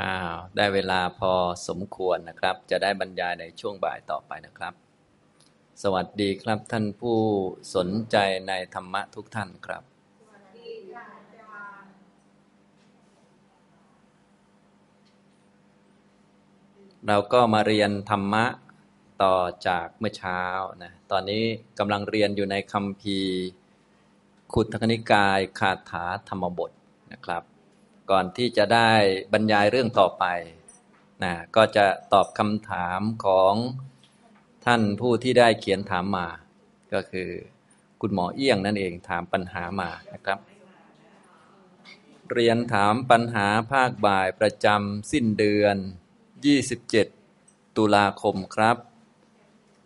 อ้าวได้เวลาพอสมควรนะครับ จะได้บรรยายในช่วงบ่ายต่อไปนะครับ สวัสดีครับท่านผู้สนใจในธรรมะทุกท่านครับ เราก็มาเรียนธรรมะต่อจากเมื่อเช้านะตอนนี้กำลังเรียนอยู่ในคำพีขุทกนิกายคาถาธรรมบทนะครับ ก่อนที่จะได้บรรยายเรื่องต่อไปนะก็จะตอบคำถามของท่านผู้ที่ได้เขียนถามมา ก็คือคุณหมอเอี้ยงนั่นเองถามปัญหามานะครับ เรียนถามปัญหาภาคบ่ายประจำสิ้นเดือน 27 ตุลาคมครับ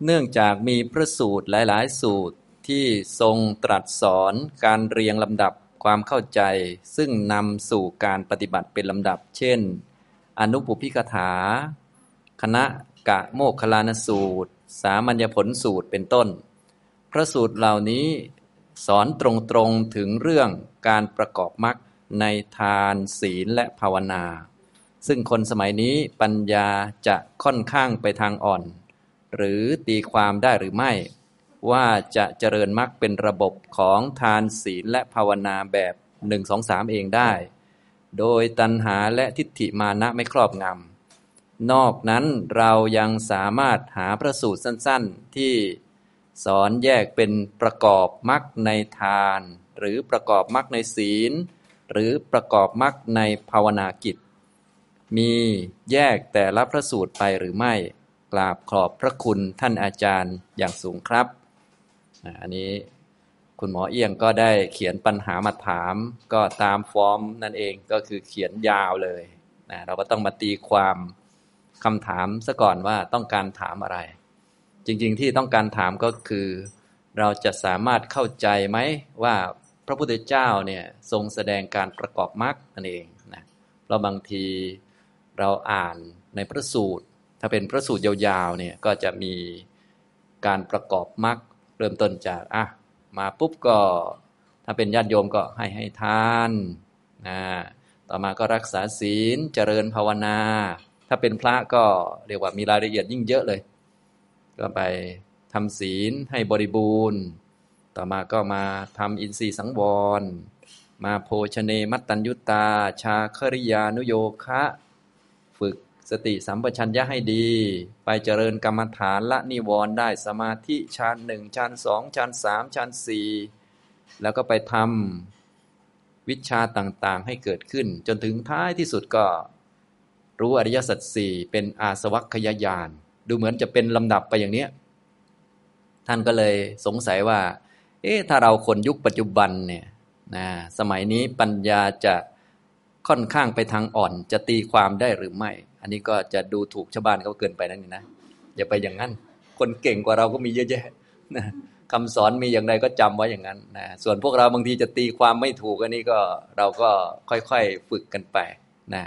เนื่องจากมีพระสูตรหลาย ๆ สูตรที่ทรงตรัสสอนการเรียงลำดับ ความเข้าใจซึ่งนำสู่การปฏิบัติเป็นลำดับ เช่น อนุปุพิกถา คณะกะโมคคลานสูตร สามัญญผลสูตรเป็นต้น พระสูตรเหล่านี้สอนตรงๆถึงเรื่องการประกอบมรรคในทานศีลและภาวนา ซึ่งคนสมัยนี้ปัญญาจะค่อนข้างไปทางอ่อน หรือตีความได้หรือไม่ ว่าจะเจริญมรรคเป็นระบบของทานศีลและภาวนาแบบหนึ่งสองสามเองได้ โดยตัณหาและทิฏฐิมานะไม่ครอบงำ นอกนั้นเรายังสามารถหาพระสูตรสั้นๆ ที่สอนแยกเป็นประกอบมรรคในทาน หรือประกอบมรรคในศีล หรือประกอบมรรคในภาวนากิจ มีแยกแต่ละพระสูตรไปหรือไม่กราบขอบพระคุณท่านอาจารย์อย่างสูงครับ อันนี้คุณหมอเอี้ยงก็ได้เขียนปัญหามาถาม ก็ตามฟอร์มนั่นเองก็คือเขียนยาวเลยนะเราก็ต้องมาตีความคำถามซะก่อนว่าต้องการถามอะไร จริง ๆ ที่ต้องการถามก็คือ เราจะสามารถเข้าใจไหมว่าพระพุทธเจ้าเนี่ยทรงแสดงการประกอบมรรคนั่นเองนะเพราะบางทีเราอ่านในพระสูตร ถ้าเป็นพระสูตรยาวๆเนี่ยก็จะมีการประกอบมรรค เริ่มต้นจากอะมาปุ๊บก็ ถ้าเป็นญาติโยมก็ให้ให้ทานนะต่อมาก็รักษาศีลเจริญภาวนา ถ้าเป็นพระก็เรียกว่ามีรายละเอียดยิ่งเยอะเลย ก็ไปทำศีลให้บริบูรณ์ ต่อมาก็มาทำอินทรีย์สังวร มาโภชเนมัตตัญยุตา ชาคริยานุโยคะ สติสัมปชัญญะให้ดี ไปเจริญกรรมฐานละนิวรณ์ได้สมาธิชั้นหนึ่งชั้นสองชั้นสามชั้นสี่แล้วก็ไปทำวิชาต่างๆให้เกิดขึ้น จนถึงท้ายที่สุดก็รู้อริยสัจสี่เป็นอาสวัคยายาน ดูเหมือนจะเป็นลำดับไปอย่างนี้ท่านก็เลยสงสัยว่า เอ๊ะถ้าเราคนยุคปัจจุบันเนี่ยนะสมัยนี้ปัญญาจะค่อนข้างไปทางอ่อนจะตีความได้หรือไม่ อันนี้ก็จะดูถูกชาวบ้านเขาเกินไปนั่นนี่นะอย่าไปอย่างนั้น คนเก่งกว่าเราก็มีเยอะแยะนะคำสอนมีอย่างไรก็จำไว้อย่างนั้นนะส่วนพวกเราบางทีจะตีความไม่ถูกอันนี้ก็เราก็ค่อยๆฝึกกันไปนะ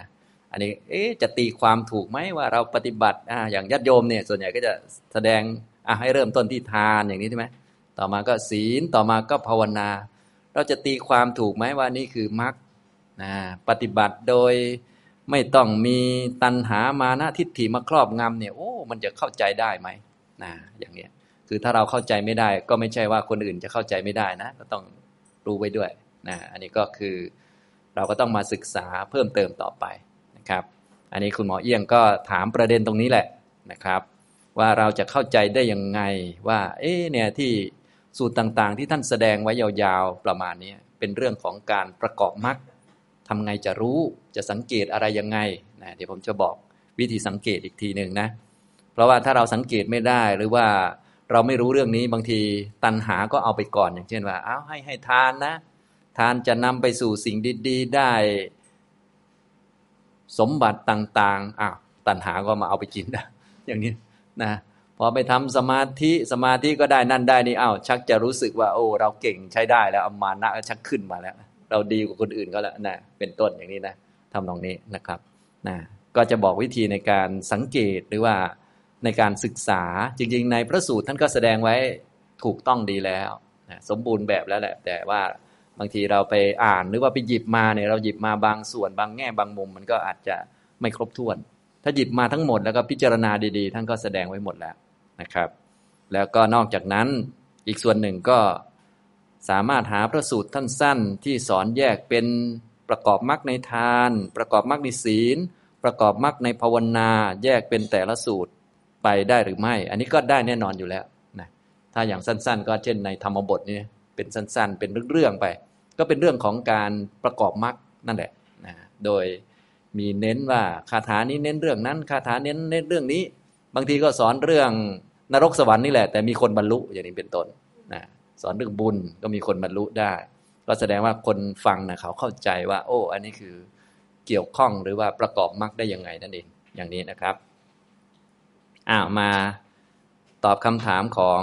อันนี้เอ๊จะตีความถูกไหมว่าเราปฏิบัติอ่าอย่างญาติโยมเนี่ยส่วนใหญ่ก็จะแสดงอะให้เริ่มต้นที่ทานอย่างนี้ใช่ไหมต่อมาก็ศีลต่อมาก็ภาวนา เราจะตีความถูกไหมว่านี่คือมรรคนะปฏิบัติโดย ไม่ต้องมีตัณหามานะทิฏฐิมาครอบงำเนี่ยโอ้มันจะเข้าใจได้ไหมนะอย่างเนี้ยคือถ้าเราเข้าใจไม่ได้ ก็ไม่ใช่ว่าคนอื่นจะเข้าใจไม่ได้นะ ก็ต้องรู้ไว้ด้วยนะอันนี้ก็คือเราก็ต้องมาศึกษาเพิ่มเติมต่อไปนะครับ อันนี้คุณหมอเอี้ยงก็ถามประเด็นตรงนี้แหละนะครับ ว่าเราจะเข้าใจได้ยังไงว่า เอ๊เนี่ยที่สูตรต่างๆ ที่ท่านแสดงไว้ยาวๆประมาณนี้เป็นเรื่องของการประกอบมรรค ทำไงจะรู้จะสังเกตอะไรยังไงนะเดี๋ยวผมจะบอกวิธีสังเกตอีกทีหนึ่งนะ เพราะว่าถ้าเราสังเกตไม่ได้หรือว่าเราไม่รู้เรื่องนี้บางทีตัณหาก็เอาไปก่อนอย่างเช่นว่า เอาให้ให้ทานนะ ทานจะนำไปสู่สิ่งดีๆ ได้ สมบัติต่างๆอ้าวตัณหาก็มาเอาไปกินนะอย่างนี้นะพอไปทำสมาธิสมาธิก็ได้นั่นได้นี่อ้าวชักจะรู้สึกว่า โอ้เราเก่งใช้ได้แล้วอามานะชักขึ้นมาแล้ว เราดีกว่าคนอื่นก็แล้วนะเป็นต้นอย่างนี้นะทำตรงนี้นะครับนะก็จะบอกวิธีในการสังเกตหรือว่าในการศึกษาจริง ๆ ในพระสูตรท่านก็แสดงไว้ถูกต้องดีแล้วนะสมบูรณ์แบบแล้วแหละ แต่ว่าบางทีเราไปอ่านหรือว่าไปหยิบมาเนี่ยเราหยิบมาบางส่วนบางแง่บางมุม มันก็อาจจะไม่ครบถ้วน ถ้าหยิบมาทั้งหมดแล้วก็พิจารณาดีๆ ท่านก็แสดงไว้หมดแล้วนะครับ แล้วก็นอกจากนั้นอีกส่วนหนึ่งก็ สามารถหาพระสูตรท่านสั้นที่สอนแยกเป็นประกอบมรรคในทาน ประกอบมรรคในศีล ประกอบมรรคในภาวนาแยกเป็นแต่ละสูตรไปได้หรือไม่ อันนี้ก็ได้แน่นอนอยู่แล้วนะถ้าอย่างสั้น ๆ ก็เช่นในธรรมบทนี่เป็นสั้น ๆ เป็นเรื่องๆไป ก็เป็นเรื่องของการประกอบมรรคนั่นแหละนะโดยมีเน้นว่าคาถานี้เน้นเรื่องนั้นคาถาเน้นเน้นเรื่องนี้ บางทีก็สอนเรื่องนรกสวรรค์นี่แหละ แต่มีคนบรรลุอย่างนี้เป็นต้นนะ สอนเรื่องบุญก็มีคนบรรลุได้ ก็แสดงว่าคนฟังนะเขาเข้าใจว่า โอ้ อันนี้คือเกี่ยวข้องหรือว่าประกอบมรรคได้ยังไงนั่นเองอย่างนี้นะครับอ้าวมาตอบคำถามของ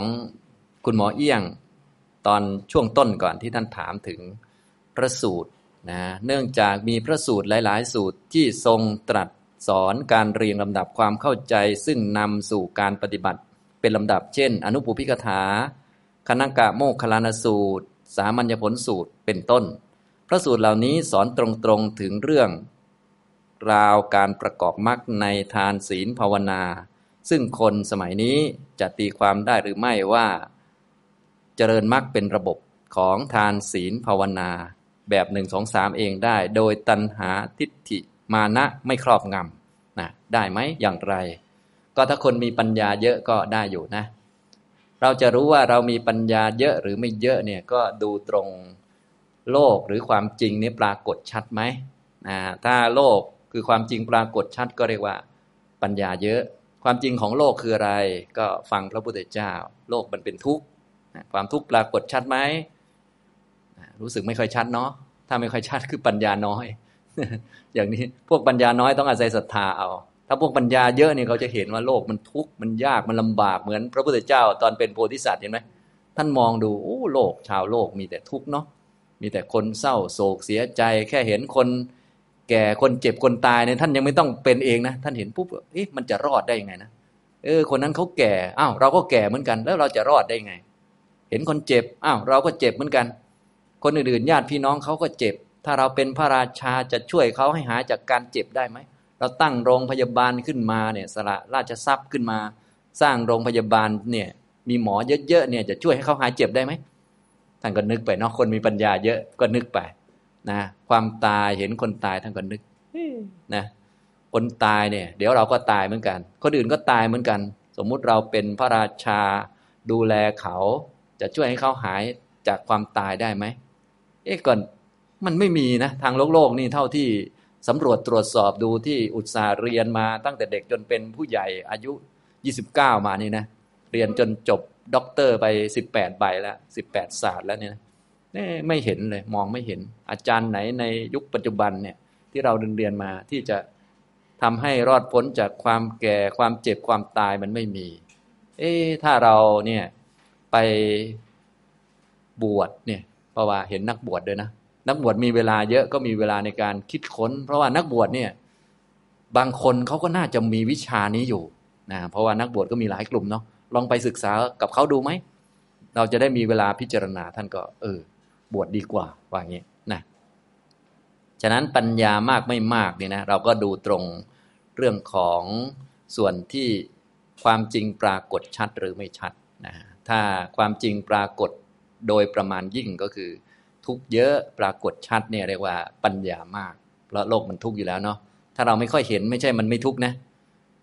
คุณหมอเอี้ยงตอนช่วงต้นก่อนที่ท่านถามถึงพระสูตรนะเนื่องจากมีพระสูตรหลาย ๆ สูตรที่ทรงตรัสสอนการเรียงลำดับความเข้าใจ ซึ่งนำสู่การปฏิบัติเป็นลำดับ เช่น อนุปุพิกถา คณกะโมคคลานสูตร สามัญญผลสูตรเป็นต้น พระสูตรเหล่านี้สอนตรงๆถึงเรื่อง ราวการประกอบมรรคในทานศีลภาวนา ซึ่งคนสมัยนี้จะตีความได้หรือไม่ว่า เจริญมรรคเป็นระบบของทานศีลภาวนา แบบหนึ่งสองสามเองได้ โดยตัณหาทิฏฐิมานะไม่ครอบงำนะได้ไหมอย่างไร ก็ถ้าคนมีปัญญาเยอะก็ได้อยู่นะ เราจะรู้ว่าเรามีปัญญาเยอะหรือไม่เยอะเนี่ยก็ดูตรงโลกหรือความจริงนี่ปรากฏชัดไหมนะถ้าโลกคือความจริงปรากฏชัดก็เรียกว่า ปัญญาเยอะ ความจริงของโลกคืออะไร ก็ฟังพระพุทธเจ้า โลกมันเป็นทุกข์ความทุกข์ปรากฏชัดไหมรู้สึกไม่ค่อยชัดเนาะถ้าไม่ค่อยชัดคือปัญญาน้อย อย่างนี้พวกปัญญาน้อยต้องอาศัยศรัทธาเอา ถ้าพวกปัญญาเยอะเนี่ยเขาจะเห็นว่าโลกมันทุกข์มันยากมันลำบากเหมือนพระพุทธเจ้าตอนเป็นโพธิสัตว์เห็นไหมท่านมองดูโอ้โลก ชาวโลกมีแต่ทุกข์เนาะมีแต่คนเศร้าโศกเสียใจ แค่เห็นคนแก่คนเจ็บคนตายเนี่ยท่านยังไม่ต้องเป็นเองนะ ท่านเห็นปุ๊บเอ๊ะมันจะรอดได้ยังไงนะเออคนนั้นเขาแก่อ้าวเราก็แก่เหมือนกัน แล้วเราจะรอดได้ยังไง เห็นคนเจ็บอ้าวเราก็เจ็บเหมือนกัน คนอื่นๆญาติพี่น้องเขาก็เจ็บ ถ้าเราเป็นพระราชาจะช่วยเขาให้หายจากการเจ็บได้ไหม เราตั้งโรงพยาบาลขึ้นมาเนี่ยสละราชทรัพย์ขึ้นมา สร้างโรงพยาบาลเนี่ยมีหมอเยอะๆเนี่ยจะช่วยให้เขาหายเจ็บได้ไหมท่านก็นึกไปเนาะคนมีปัญญาเยอะก็นึกไปนะความตายเห็นคนตายท่านก็นึกนะคนตายเนี่ย เดี๋ยวเราก็ตายเหมือนกัน คนอื่นก็ตายเหมือนกัน สมมุติเราเป็นพระราชาดูแลเขา จะช่วยให้เขาหายจากความตายได้ไหมเอ๊ะก่อนมันไม่มีนะ ทางโลกโลกนี่เท่าที่ สำรวจตรวจสอบดูที่อุตสาห์เรียนมาตั้งแต่เด็กจนเป็นผู้ใหญ่อายุ 29 มานี่นะ เรียนจนจบด็อกเตอร์ไป 18 ใบแล้ว 18 ศาสตร์แล้วเนี่ยไม่เห็นเลยมองไม่เห็น อาจารย์ไหนในยุคปัจจุบันเนี่ยที่เราเรียนมาที่จะทำให้รอดพ้นจากความแก่ความเจ็บความตายมันไม่มี เอ๊ถ้าเราเนี่ยไปบวชเนี่ยเพราะว่าเห็นนักบวชด้วยนะ นักบวชมีเวลาเยอะก็มีเวลาในการคิดค้น เพราะว่านักบวชเนี่ยบางคนเขาก็น่าจะมีวิชานี้อยู่นะเพราะว่านักบวชก็มีหลายกลุ่มเนาะลองไปศึกษากับเขาดูไหม เราจะได้มีเวลาพิจารณาท่านก็ เออ บวชดดีกว่าว่าอย่างนี้นะฉะนั้นปัญญามากไม่มากเนี่ยนะเราก็ดูตรงเรื่องของส่วนที่ความจริงปรากฏชัดหรือไม่ชัดนะถ้าความจริงปรากฏโดยประมาณยิ่งก็คือ ทุกเยอะปรากฏชัดเนี่ยเรียกว่าปัญญามาก เพราะโลกมันทุกข์อยู่แล้วเนาะถ้าเราไม่ค่อยเห็นไม่ใช่มันไม่ทุกข์นะ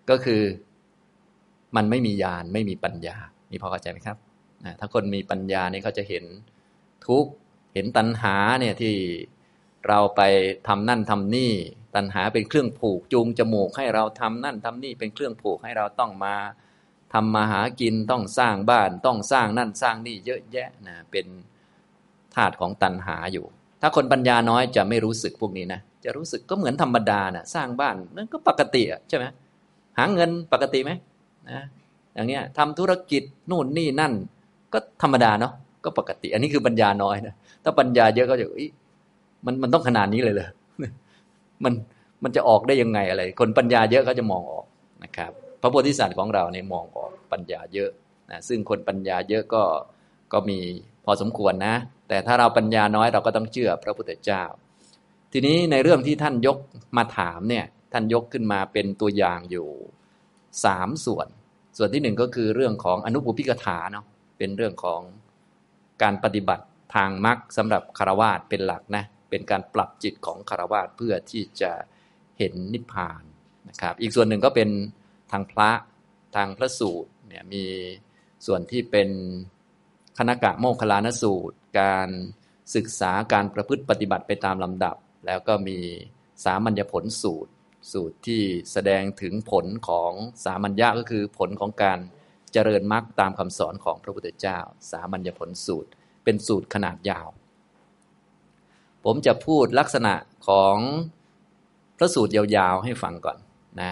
ก็คือมันไม่มีญาณไม่มีปัญญามีพอเข้าใจไหมครับถ้าคนมีปัญญาเนี่ยเขาจะเห็นทุกข์เห็นตัณหาเนี่ยที่เราไปทำนั่นทำนี่ ตัณหาเป็นเครื่องผูกจูงจมูกให้เราทำนั่นทำนี่เป็นเครื่องผูกให้เราต้องมาทำมาหากินต้องสร้างบ้านต้องสร้างนั่นสร้างนี่เยอะแยะนะเป็น ธาตุของตัณหาอยู่ ถ้าคนปัญญาน้อยจะไม่รู้สึกพวกนี้นะ จะรู้สึกก็เหมือนธรรมดานะ่ะสร้างบ้านนั่นก็ปกติอะใช่ไหมหาเงินปกติไหมนะอย่างเนี้ยทำธุรกิจนู่นนี่นั่น ก็ธรรมดาเนาะก็ปกติ อันนี้คือปัญญาน้อยนะถ้าปัญญาเยอะก็จะอีมันมันต้องขนาดนี้เลยเลยมันมันจะออกได้ยังไงอะไร คนปัญญาเยอะเขาจะมองออกนะครับ พระโพธิสัตว์ของเราเนี่ยมองออกปัญญาเยอะนะซึ่งคนปัญญาเยอะก็ก็มี อสมควรนะ แต่ถ้าเราปัญญาน้อยเราก็ต้องเชื่อพระพุทธเจ้า ทีนี้ในเรื่องที่ท่านยกมาถามเนี่ยท่านยกขึ้นมาเป็นตัวอย่างอยู่สามส่วน ส่วนที่หนึ่งก็คือเรื่องของอนุปุพิกถาเนาะเป็นเรื่องของการปฏิบัติทางมรรคสำหรับคารวาสเป็นหลักนะเป็นการปรับจิตของคารวาสเพื่อที่จะเห็นนิพพานนะครับ อีกส่วนหนึ่งก็เป็นทางพระทางพระสูตรเนี่ยมีส่วนที่เป็น คณกะโมคลานสูตร การศึกษาการประพฤติปฏิบัติไปตามลำดับ แล้วก็มีสามัญญผลสูตร สูตรที่แสดงถึงผลของสามัญญาก็คือผลของการเจริญมรรคตามคำสอนของพระพุทธเจ้า สามัญญผลสูตร เป็นสูตรขนาดยาว ผมจะพูดลักษณะของพระสูตรยาวๆให้ฟังก่อนนะ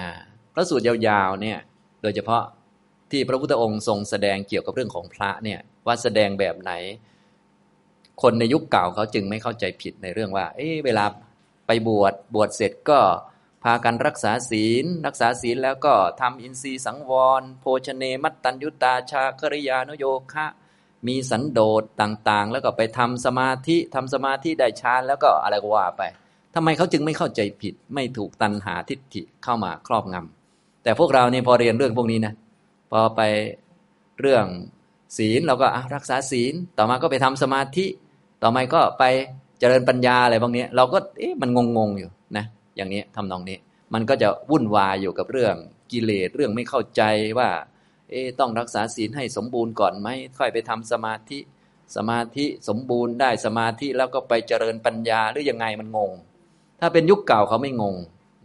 พระสูตรยาวๆเนี่ยโดยเฉพาะที่พระพุทธองค์ทรงแสดงเกี่ยวกับเรื่องของพระเนี่ย ว่าแสดงแบบไหน คนในยุคเก่าเขาจึงไม่เข้าใจผิดในเรื่องว่า เอ๊เวลาไปบวชบวชเสร็จก็พากันรักษาศีล รักษาศีลแล้วก็ทำอินทรีย์สังวร โภชเนมัตตัญยุตาชาคริยานุโยคะ มีสันโดษต่างๆ แล้วก็ไปทำสมาธิทำสมาธิได้ฌานแล้วก็อะไรก็ว่าไปทำไมเขาจึงไม่เข้าใจผิด ไม่ถูกตัณหาทิฏฐิเข้ามาครอบงำแต่พวกเราเนี่ยพอเรียนเรื่องพวกนี้นะพอไปเรื่อง ศีลเราก็รักษาศีล ต่อมาก็ไปทำสมาธิ ต่อมาก็ไปเจริญปัญญาอะไรพวกนี้เราก็เอ๊ะมันงงๆอยู่นะ อย่างนี้ทำนองนี้ มันก็จะวุ่นวายอยู่กับเรื่องกิเลสเรื่องไม่เข้าใจว่า เอ๊ต้องรักษาศีลให้สมบูรณ์ก่อนไหมค่อยไปทำสมาธิ สมาธิสมบูรณ์ได้สมาธิแล้วก็ไปเจริญปัญญาหรือยังไงมันงง ถ้าเป็นยุคเก่าเขาไม่งง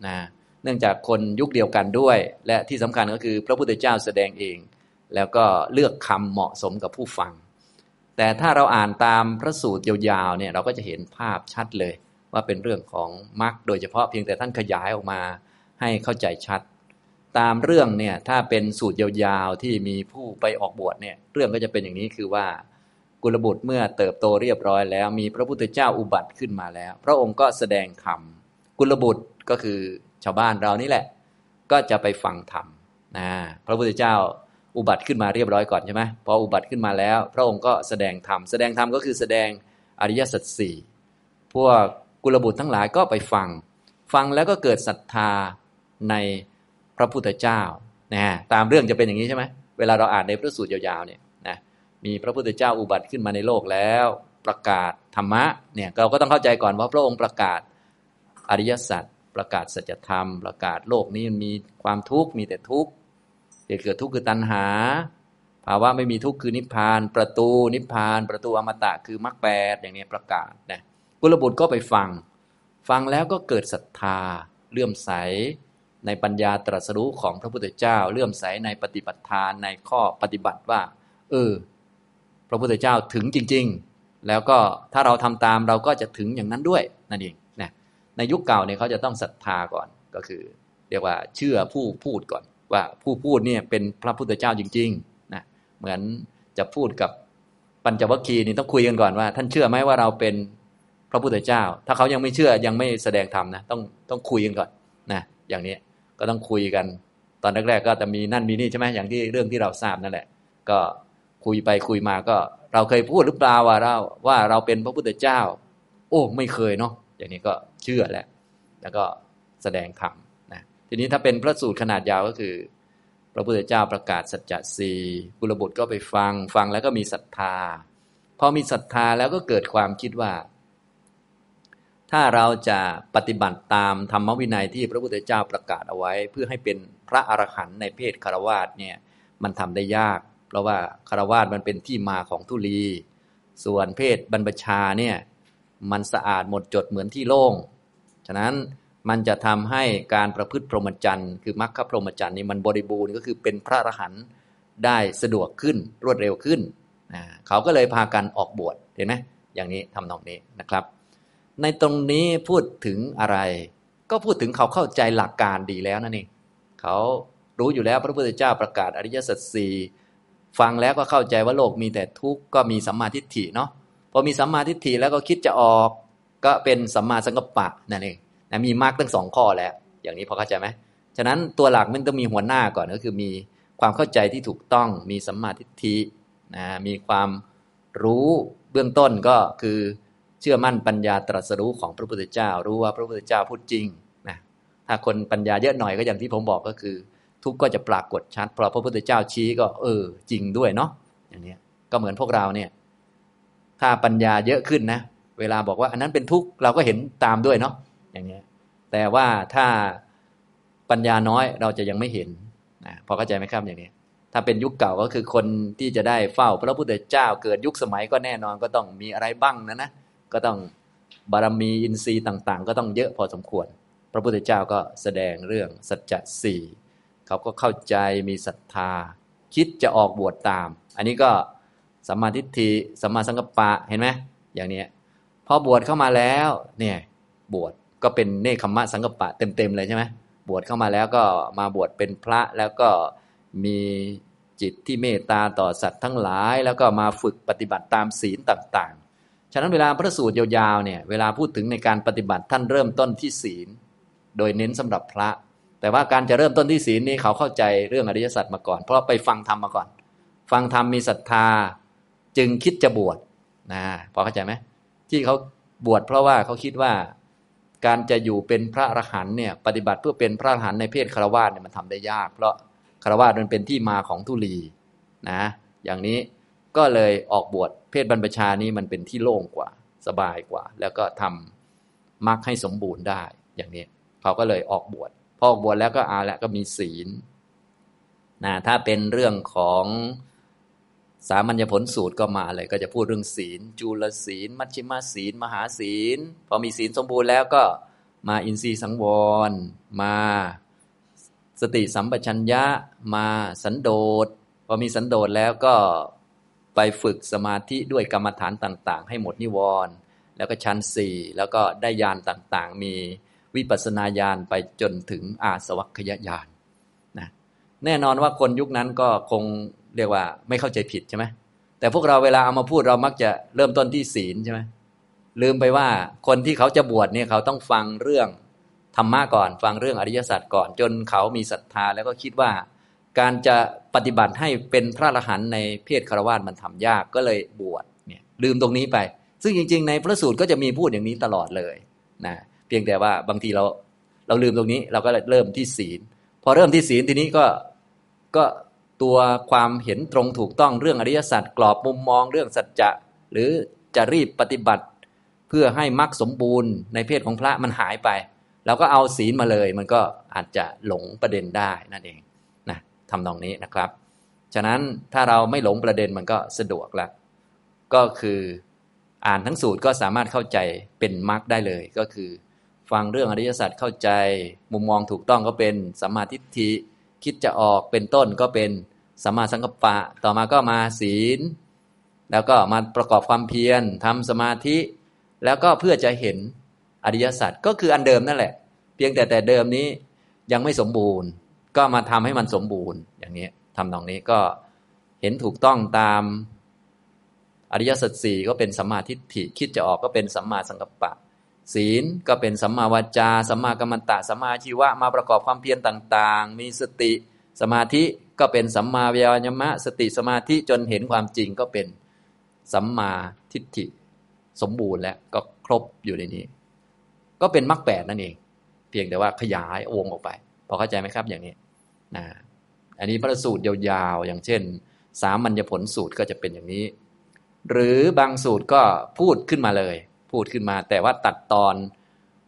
นะเนื่องจากคนยุคเดียวกันด้วย และที่สำคัญก็คือพระพุทธเจ้าแสดงเอง แล้วก็เลือกคำเหมาะสมกับผู้ฟัง แต่ถ้าเราอ่านตามพระสูตรยาวๆเนี่ยเราก็จะเห็นภาพชัดเลย ว่าเป็นเรื่องของมรรคโดยเฉพาะเพียงแต่ท่านขยายออกมาให้เข้าใจชัด ตามเรื่องเนี่ยถ้าเป็นสูตรยาวๆที่มีผู้ไปออกบวชเนี่ยเรื่องก็จะเป็นอย่างนี้คือว่ากุลบุตรเมื่อเติบโตเรียบร้อยแล้ว มีพระพุทธเจ้าอุบัติขึ้นมาแล้ว พระองค์ก็แสดงธรรมกุลบุตรก็คือชาวบ้านเรานี่แหละ ก็จะไปฟังธรรมนะพระพุทธเจ้า อุบัติขึ้นมาเรียบร้อยก่อนใช่ไหมพออุบัติขึ้นมาแล้ว พระองค์ก็แสดงธรรมแสดงธรรมก็คือแสดงอริยสัจสี่พวกกุลบุตรทั้งหลายก็ไปฟัง ฟังแล้วก็เกิดศรัทธาในพระพุทธเจ้านะตามเรื่องจะเป็นอย่างนี้ใช่ไหมเวลาเราอ่านในพระสูตรยาวๆเนี่ยนะมีพระพุทธเจ้าอุบัติขึ้นมาในโลกแล้ว ประกาศธรรมะเนี่ยเราก็ต้องเข้าใจก่อนว่าพระองค์ประกาศอริยสัจประกาศสัจธรรม ประกาศโลกนี้มีความทุกข์มีแต่ทุกข์ เหตุเกิดทุกข์คือตัณหา ภาวะไม่มีทุกข์คือนิพพาน ประตูนิพพาน ประตูอมตะคือมรรคแปดอย่างนี้ประกาศนะกุลบุตรก็ไปฟัง ฟังแล้วก็เกิดศรัทธาเลื่อมใสในปัญญาตรัสรู้ของพระพุทธเจ้า เลื่อมใสในปฏิบัติทานในข้อปฏิบัติว่า เออ พระพุทธเจ้าถึงจริง ๆ แล้วก็ถ้าเราทำตามเราก็จะถึงอย่างนั้นด้วยนั่นเองนะในยุคเก่าเนี่ยเขาจะต้องศรัทธาก่อนก็คือ เรียกว่าเชื่อผู้พูดก่อน ว่าผู้พูดเนี่ยเป็นพระพุทธเจ้าจริงๆนะเหมือนจะพูดกับปัญจวัคคีย์นี่ต้องคุยกันก่อนว่า ท่านเชื่อไหมว่าเราเป็นพระพุทธเจ้า ถ้าเขายังไม่เชื่อยังไม่แสดงธรรมนะต้องต้องคุยกันก่อนนะอย่างนี้ก็ต้องคุยกัน ตอนแรกๆก็จะมีนั่นมีนี่ใช่ไหมอย่างที่เรื่องที่เราทราบนั่นแหละ ก็คุยไปคุยมาก็ เราเคยพูดหรือเปล่าว่าเราว่าเราเป็นพระพุทธเจ้า โอ้ไม่เคยเนาะอย่างนี้ก็เชื่อแหละแล้วก็แสดงธรรม ทีนี้ถ้าเป็นพระสูตรขนาดยาวก็คือ พระพุทธเจ้าประกาศสัจจะสีกุลบุตรก็ไปฟัง ฟังแล้วก็มีศรัทธาพอมีศรัทธาแล้วก็เกิดความคิดว่า ถ้าเราจะปฏิบัติตามธรรมวินัยที่พระพุทธเจ้าประกาศเอาไว้ เพื่อให้เป็นพระอรหันต์ในเพศคารวาสเนี่ยมันทำได้ยาก เพราะว่าคารวาสมันเป็นที่มาของทุลี ส่วนเพศบรรพชาเนี่ยมันสะอาดหมดจดเหมือนที่โล่ง ฉะนั้น มันจะทำให้การประพฤติพรหมจรรย์ คือมรรคพรหมจรรย์นี่มันบริบูรณ์ก็คือเป็นพระอรหันต์ได้สะดวกขึ้นรวดเร็วขึ้น เขาก็เลยพากันออกบวชเห็นไหมอย่างนี้ทำนองนี้นะครับ ในตรงนี้พูดถึงอะไร ก็พูดถึงเขาเข้าใจหลักการดีแล้วนั่นเองเขารู้อยู่แล้วพระพุทธเจ้าประกาศอริยสัจสี่ฟังแล้วก็เข้าใจว่าโลกมีแต่ทุกข์ก็มีสัมมาทิฏฐิเนาะพอมีสัมมาทิฏฐิแล้วก็คิดจะออกก็เป็นสัมมาสังกัปปะนั่นเอง นะมีมรรคตั้งสองข้อแล้ว อย่างนี้พอเข้าใจไหมฉะนั้นตัวหลักมันต้องมีหัวหน้าก่อนก็คือมีความเข้าใจที่ถูกต้อง มีสัมมาทิฏฐินะมีความรู้เบื้องต้นก็คือเชื่อมั่นปัญญาตรัสรู้ของพระพุทธเจ้า รู้ว่าพระพุทธเจ้าพูดจริงนะถ้าคนปัญญาเยอะหน่อยก็อย่างที่ผมบอกก็คือ ทุกข์ก็จะปรากฏชัดเพราะพระพุทธเจ้าชี้ก็ เออ จริงด้วยเนาะอย่างนี้ก็เหมือนพวกเราเนี่ย ถ้าปัญญาเยอะขึ้นนะ เวลาบอกว่า อันนั้นเป็นทุกข์เราก็เห็นตามด้วยเนาะ อย่างนี้แต่ว่าถ้าปัญญาน้อยเราจะยังไม่เห็นนะพอเข้าใจไหมครับอย่างนี้ ถ้าเป็นยุคเก่าก็คือคนที่จะได้เฝ้าพระพุทธเจ้าเกิดยุคสมัยก็แน่นอนก็ต้องมีอะไรบ้างนะนะก็ต้องบารมีอินทรีย์ต่าง ๆ ก็ต้องเยอะพอสมควร พระพุทธเจ้าก็แสดงเรื่องสัจจะสี่เขาก็เข้าใจมีศรัทธา คิดจะออกบวชตาม อันนี้ก็สัมมาทิฏฐิสัมมาสังกัปปะเห็นไหมอย่างนี้พอบวชเข้ามาแล้วเนี่ยบวช ก็เป็นเนคขมะสังกปะเต็มๆเลยใช่ไหมบวชเข้ามาแล้วก็มาบวชเป็นพระแล้วก็มีจิตที่เมตตาต่อสัตว์ทั้งหลาย แล้วก็มาฝึกปฏิบัติตามศีลต่างๆ ฉะนั้นเวลาพระสูตรยาวๆเนี่ยเวลาพูดถึงในการปฏิบัติท่านเริ่มต้นที่ศีล โดยเน้นสำหรับพระ แต่ว่าการจะเริ่มต้นที่ศีลนี้เขาเข้าใจเรื่องอริยสัจมาก่อน เพราะไปฟังธรรมมาก่อน ฟังธรรมมีศรัทธาจึงคิดจะบวชนะพอเข้าใจไหมที่เขาบวชเพราะว่าเขาคิดว่า การจะอยู่เป็นพระอรหันเนี่ยปฏิบัติเพื่อเป็นพระอรหันในเพศคารวะเนี่ยมันทำได้ยาก เพราะคารวะมันเป็นที่มาของทุลีนะอย่างนี้ก็เลยออกบวชเพศบรรพชานี้มันเป็นที่โล่งกว่าสบายกว่า แล้วก็ทำมรรคให้สมบูรณ์ได้อย่างนี้เขาก็เลยออกบวชพอออกบวชแล้วก็อาแล้วก็มีศีลนะถ้าเป็นเรื่องของ สามัญญผลสูตรก็มาเลย ก็จะพูดเรื่องศีลจุลศีล มัชฌิมาศีล มหาศีล พอมีศีลสมบูรณ์แล้วก็มาอินทรีย์สังวร มาสติสัมปชัญญะมาสันโดษพอมีสันโดษแล้วก็ไปฝึกสมาธิด้วยกรรมฐานต่าง ๆ ให้หมดนิวรณ์แล้วก็ชั้นสี่แล้วก็ได้ญาณต่างๆ มีวิปัสนาญาณไปจนถึงอาสวัคยญาณนะแน่นอนว่าคนยุคนั้นก็คง เรียกว่าไม่เข้าใจผิดใช่ไหมแต่พวกเราเวลาเอามาพูดเรามักจะเริ่มต้นที่ศีลใช่ไหมลืมไปว่าคนที่เขาจะบวชเนี่ยเขาต้องฟังเรื่องธรรมะก่อน ฟังเรื่องอริยสัจก่อน จนเขามีศรัทธาแล้วก็คิดว่า การจะปฏิบัติให้เป็นพระอรหันต์ในเพศคารวะมันทำยากก็เลยบวชเนี่ยลืมตรงนี้ไป ซึ่งจริง ๆ ในพระสูตรก็จะมีพูดอย่างนี้ตลอดเลยนะเพียงแต่ว่าบางทีเราเราลืมตรงนี้เราก็เริ่มที่ศีล พอเริ่มที่ศีลทีนี้ก็ก็ ตัวความเห็นตรงถูกต้องเรื่องอริยสัจกรอบมุมมองเรื่องสัจจะ หรือจะรีบปฏิบัติ เพื่อให้มรรคสมบูรณ์ในเพศของพระมันหายไปเราก็เอาศีลมาเลย มันก็อาจจะหลงประเด็นได้นั่นเองนะทำนองนี้นะครับ ฉะนั้นถ้าเราไม่หลงประเด็นมันก็สะดวกละก็คืออ่านทั้งสูตรก็สามารถเข้าใจเป็นมรรคได้เลย ก็คือ ฟังเรื่องอริยสัจเข้าใจ มุมมองถูกต้องก็เป็นสัมมาทิฏฐิคิดจะออกเป็นต้นก็เป็น สัมมาสังกัปปะ ต่อมาก็มาศีล แล้วก็มาประกอบความเพียรทำสมาธิ แล้วก็เพื่อจะเห็นอริยสัจก็คืออันเดิมนั่นแหละ เพียงแต่แต่เดิมนี้ยังไม่สมบูรณ์ ก็มาทำให้มันสมบูรณ์ อย่างนี้ทำตรงนี้ก็เห็นถูกต้องตามอริยสัจสี่ก็เป็นสัมมาทิฏฐิคิดจะออกก็เป็นสัมมาสังกัปปะ ศีลก็เป็นสัมมาวาจาสัมมากัมมันตะสัมมาชีวะมาประกอบความเพียรต่าง ๆ มีสติสมาธิ ก็เป็นสัมมาวิญญมะ สติสมาธิจนเห็นความจริงก็เป็นสัมมาทิฏฐิสมบูรณ์แล้วก็ครบอยู่ในนี้ ก็เป็นมรรคแปดนั่นเอง เพียงแต่ว่าขยายวงออกไป พอเข้าใจไหมครับอย่างนี้นะอันนี้พระสูตรยาวๆ อย่างเช่น สามัญญผลสูตรก็จะเป็นอย่างนี้ หรือบางสูตรก็พูดขึ้นมาเลย พูดขึ้นมา แต่ว่าตัดตอน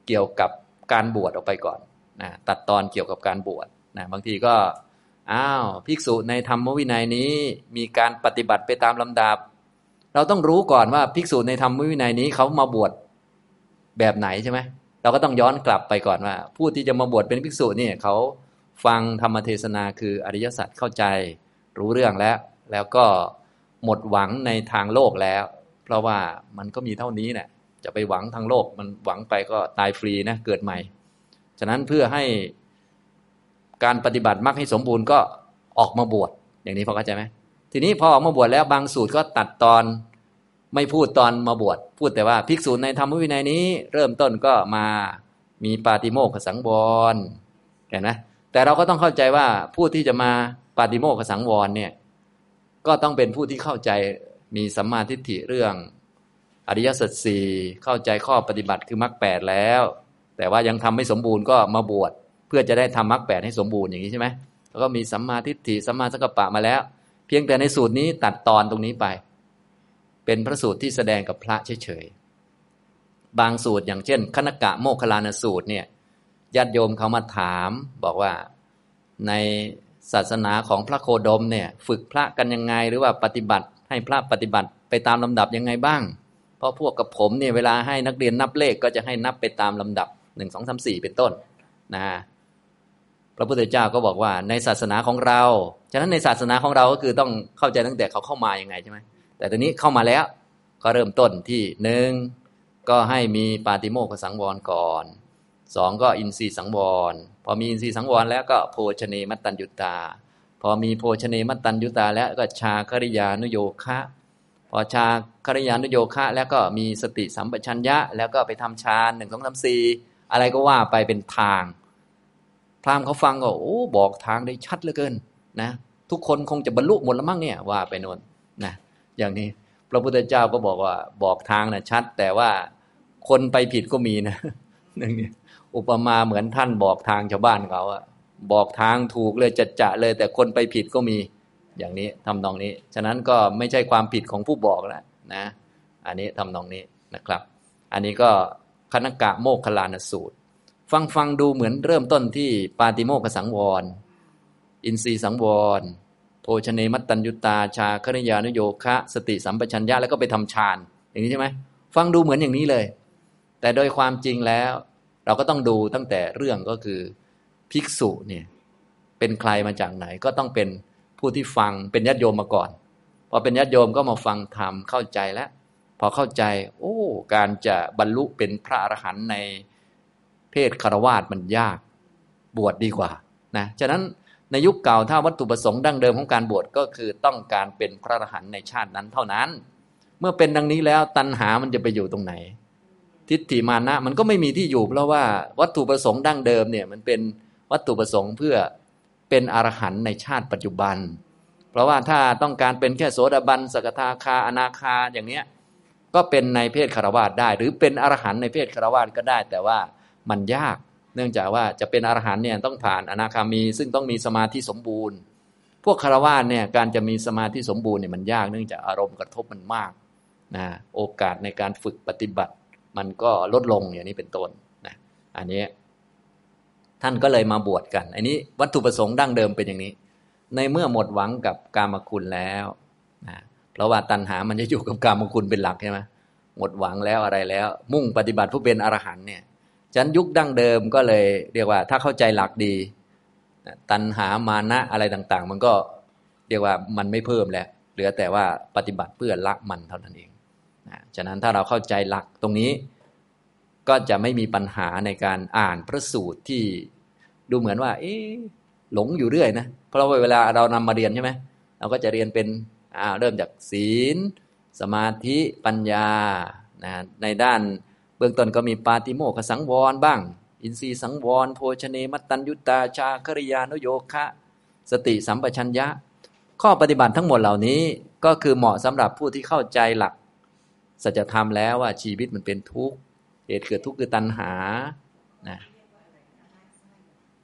เกี่ยวกับการบวชออกไปก่อนนะตัดตอนเกี่ยวกับการบวชนะบางทีก็ อ้าวภิกษุในธรรมวินัยนี้มีการปฏิบัติไปตามลำดับ เราต้องรู้ก่อนว่าภิกษุในธรรมวินัยนี้เขามาบวชแบบไหนใช่ไหมเราก็ต้องย้อนกลับไปก่อนว่า ผู้ที่จะมาบวชเป็นภิกษุนี่เขาฟังธรรมเทศนาคืออริยสัจเข้าใจรู้เรื่องแล้ว แล้วก็หมดหวังในทางโลกแล้ว เพราะว่ามันก็มีเท่านี้แหละจะไปหวังทางโลกมันหวังไปก็ตายฟรีนะเกิดใหม่ ฉะนั้นเพื่อให้ การปฏิบัติมรรคให้สมบูรณ์ก็ออกมาบวชอย่างนี้พอเข้าใจไหมทีนี้พอออกมาบวชแล้วบางสูตรก็ตัดตอนไม่พูดตอนมาบวชพูดแต่ว่าภิกษุในธรรมวินัยนี้ เริ่มต้นก็มามีปาติโมกขสังวรเห็นไหมแต่เราก็ต้องเข้าใจว่าผู้ที่จะมาปาติโมกขสังวรเนี่ยก็ต้องเป็นผู้ที่เข้าใจมีสัมมาทิฏฐิเรื่องอริยสัจสี่เข้าใจข้อปฏิบัติคือมรรคแปดแล้ว แต่ว่ายังทำไม่สมบูรณ์ก็มาบวช พื่อจะได้ทำมรรคแปดให้สมบูรณ์อย่างนี้ใช่ไหมแล้วก็มีสัมมาทิฏฐิสัมมาสังกัปปะมาแล้ว เพียงแต่ในสูตรนี้ตัดตอนตรงนี้ไป เป็นพระสูตรที่แสดงกับพระเฉยๆบางสูตรอย่างเช่น คณกะโมคลานสูตรเนี่ยญาติโยมเขามาถามบอกว่าในศาสนาของพระโคดมเนี่ยฝึกพระกันยังไงหรือว่าปฏิบัติให้พระปฏิบัติไปตามลำดับยังไงบ้าง เพราะพวกกับผมเนี่ยเวลาให้นักเรียนนับเลขก็จะให้นับไปตามลำดับหนึ่งสองสามสี่เป็นต้นนะ พระพุทธเจ้าก็บอกว่าในศาสนาของเรา ฉะนั้นในศาสนาของเราก็คือต้องเข้าใจตั้งแต่เขาเข้ามาอยังไงใช่ไหมแต่ตอนนี้เข้ามาแล้วก็เริ่มต้นที่หนึ่งก็ให้มีปาติโมกขสังวรก่อนสองก็อินทรีย์สังวร พอมีอินทรีย์สังวรแล้วก็โภชเนมัตตัญญุตา พอมีโภชเนมัตตัญญุตา แล้วก็ชาคริยานุโยคะ พอชาคริยานุโยคะ แล้วก็มีสติสัมปชัญญะ แล้วก็ไปทำฌานหนึ่งสองสามสี่อะไรก็ว่าไปเป็นทาง พราหมณ์เขาฟังก็โอ้บอกทางได้ชัดเหลือเกินนะทุกคนคงจะบรรลุหมดแล้วมั้งเนี่ยว่าไปโน่นนะอย่างนี้พระพุทธเจ้าก็บอกว่าบอกทางนะชัด แต่ว่าคนไปผิดก็มีนะนึ่งนี้อุปมาเหมือนท่านบอกทางชาวบ้านเขาอะบอกทางถูกเลยจัดจะเลย แต่คนไปผิดก็มีอย่างนี้ทำนองนี้ ฉะนั้นก็ไม่ใช่ความผิดของผู้บอกแล้วนะ อันนี้ทำนองนี้นะครับ อันนี้ก็คณกะโมกขลานสูตร ฟังฟังดูเหมือนเริ่มต้นที่ปาติโมกสังวร อินทรีสังวร โภชเนมัตตัญญุตา ชาคณิยานุโยคะ สติสัมปชัญญะแล้วก็ไปทำฌานอย่างนี้ใช่ไหมฟังดูเหมือนอย่างนี้เลย แต่โดยความจริงแล้ว เราก็ต้องดูตั้งแต่เรื่องก็คือภิกษุเนี่ยเป็นใครมาจากไหนก็ต้องเป็นผู้ที่ฟังเป็นญาติโยมมาก่อนพอเป็นญาติโยมก็มาฟังธรรมเข้าใจแล้ว พอเข้าใจ โอ้ การจะบรรลุเป็นพระอรหันต์ใน เพศคารวาสมันยาก บวชดดีกว่านะฉะนั้นในยุคเก่าถ้าวัตถุประสงค์ดั้งเดิมของการบวชก็คือต้องการเป็นพระอรหันต์ในชาตินั้นเท่านั้น เมื่อเป็นดังนี้แล้วตัณหามันจะไปอยู่ตรงไหน ทิฏฐิมานะมันก็ไม่มีที่อยู่ เพราะว่าวัตถุประสงค์ดั้งเดิมเนี่ยมันเป็นวัตถุประสงค์เพื่อเป็นอรหันต์ในชาติปัจจุบัน เพราะว่าถ้าต้องการเป็นแค่โสดาบันสกทาคาอนาคาอย่างเนี้ยก็เป็นในเพศคารวาสได้ หรือเป็นอรหันต์ในเพศคารวาสก็ได้ แต่ว่า มันยาก เนื่องจากว่าจะเป็นอรหันเนี่ยต้องผ่านอนาคามี ซึ่งต้องมีสมาธิสมบูรณ์ พวกคารวะเนี่ยการจะมีสมาธิสมบูรณ์เนี่ยมันยากเนื่องจากอารมณ์กระทบมันมากนะโอกาสในการฝึกปฏิบัติ มันก็ลดลงอย่างนี้เป็นต้นนะอันนี้ ท่านก็เลยมาบวชกัน อันนี้วัตถุประสงค์ดั้งเดิมเป็นอย่างนี้ ในเมื่อหมดหวังกับกามคุณแล้วนะเพราะว่าตัณหามันจะอยู่กับกามคุณเป็นหลักใช่ไหมหมดหวังแล้วอะไรแล้ว มุ่งปฏิบัติผู้เป็นอรหันเนี่ย ฉะนั้นยุคดั้งเดิมก็เลยเรียกว่า ถ้าเข้าใจหลักดี ตัณหามานะอะไรต่างๆ มันก็เรียกว่ามันไม่เพิ่มแล้ว เหลือแต่ว่าปฏิบัติเพื่อละมันเท่านั้นเองนะฉะนั้นถ้าเราเข้าใจหลักตรงนี้ ก็จะไม่มีปัญหาในการอ่านพระสูตรที่ดูเหมือนว่า เอ๊หลงอยู่เรื่อยนะเพราะว่าเวลาเรานำมาเรียนใช่ไหมเราก็จะเรียนเป็นเริ่มจากศีล สมาธิปัญญานะในด้าน เบื้องต้นก็มีปาติโมขสังวรบ้าง อินทรีสังวร โภชเนมัตตัญยุตาชาคริยานุโยคะ สติสัมปชัญญะ ข้อปฏิบัติทั้งหมดเหล่านี้ก็คือเหมาะสำหรับผู้ที่เข้าใจหลักสัจธรรมแล้วว่าชีวิตมันเป็นทุกข์เหตุเกิดทุกข์คือตัณหานะ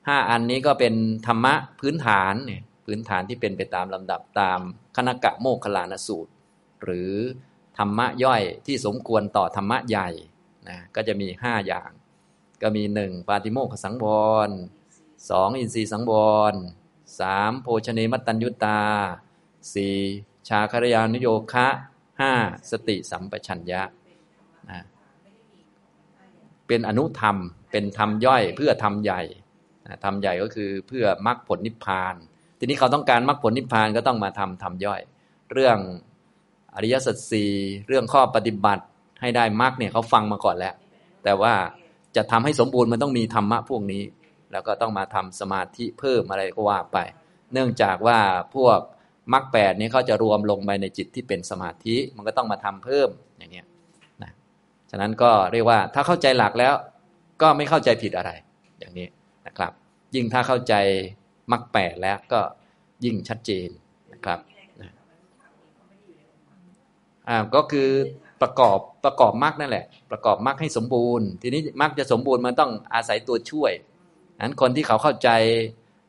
ห้าอันนี้ก็เป็นธรรมะพื้นฐานเนี่ยพื้นฐานที่เป็นไปตามลำดับตามคณกะโมกขลานสูตร หรือธรรมะย่อยที่สมควรต่อธรรมะใหญ่ นะก็จะมีห้าอย่าง ก็มีหนึ่งปาติโมกสังวรสองอินทรีสังวรสามโภชเนมัตตัญยุตาสี่ชาคารยานุโยคะห้าสติสัมปชัญญะนะเป็นอนุธรรมเป็นธรรมย่อยเพื่อธรรมใหญ่ธรรมใหญ่ก็คือเพื่อมรรคผลนิพพาน ทีนี้เขาต้องการมรรคผลนิพพานก็ต้องมาทำธรรมย่อย เรื่องอริยสัจสี่เรื่องข้อปฏิบัติ ให้ได้มรรคเนี่ยเขาฟังมาก่อนแล้ว แต่ว่าจะทำให้สมบูรณ์มันต้องมีธรรมะพวกนี้ แล้วก็ต้องมาทำสมาธิเพิ่มอะไรก็ว่าไป เนื่องจากว่าพวกมรรคแปดนี้เขาจะรวมลงไปในจิตที่เป็นสมาธิมันก็ต้องมาทำเพิ่มอย่างนี้นะฉะนั้นก็เรียกว่าถ้าเข้าใจหลักแล้ว ก็ไม่เข้าใจผิดอะไร อย่างนี้นะครับ ยิ่งถ้าเข้าใจมรรคแปดแล้วก็ยิ่งชัดเจนนะครับอ่าก็คือ ประกอบประกอบมรรคนั่นแหละ ประกอบมรรคให้สมบูรณ์ ทีนี้มรรคจะสมบูรณ์มันต้องอาศัยตัวช่วยอันคนที่เขาเข้าใจ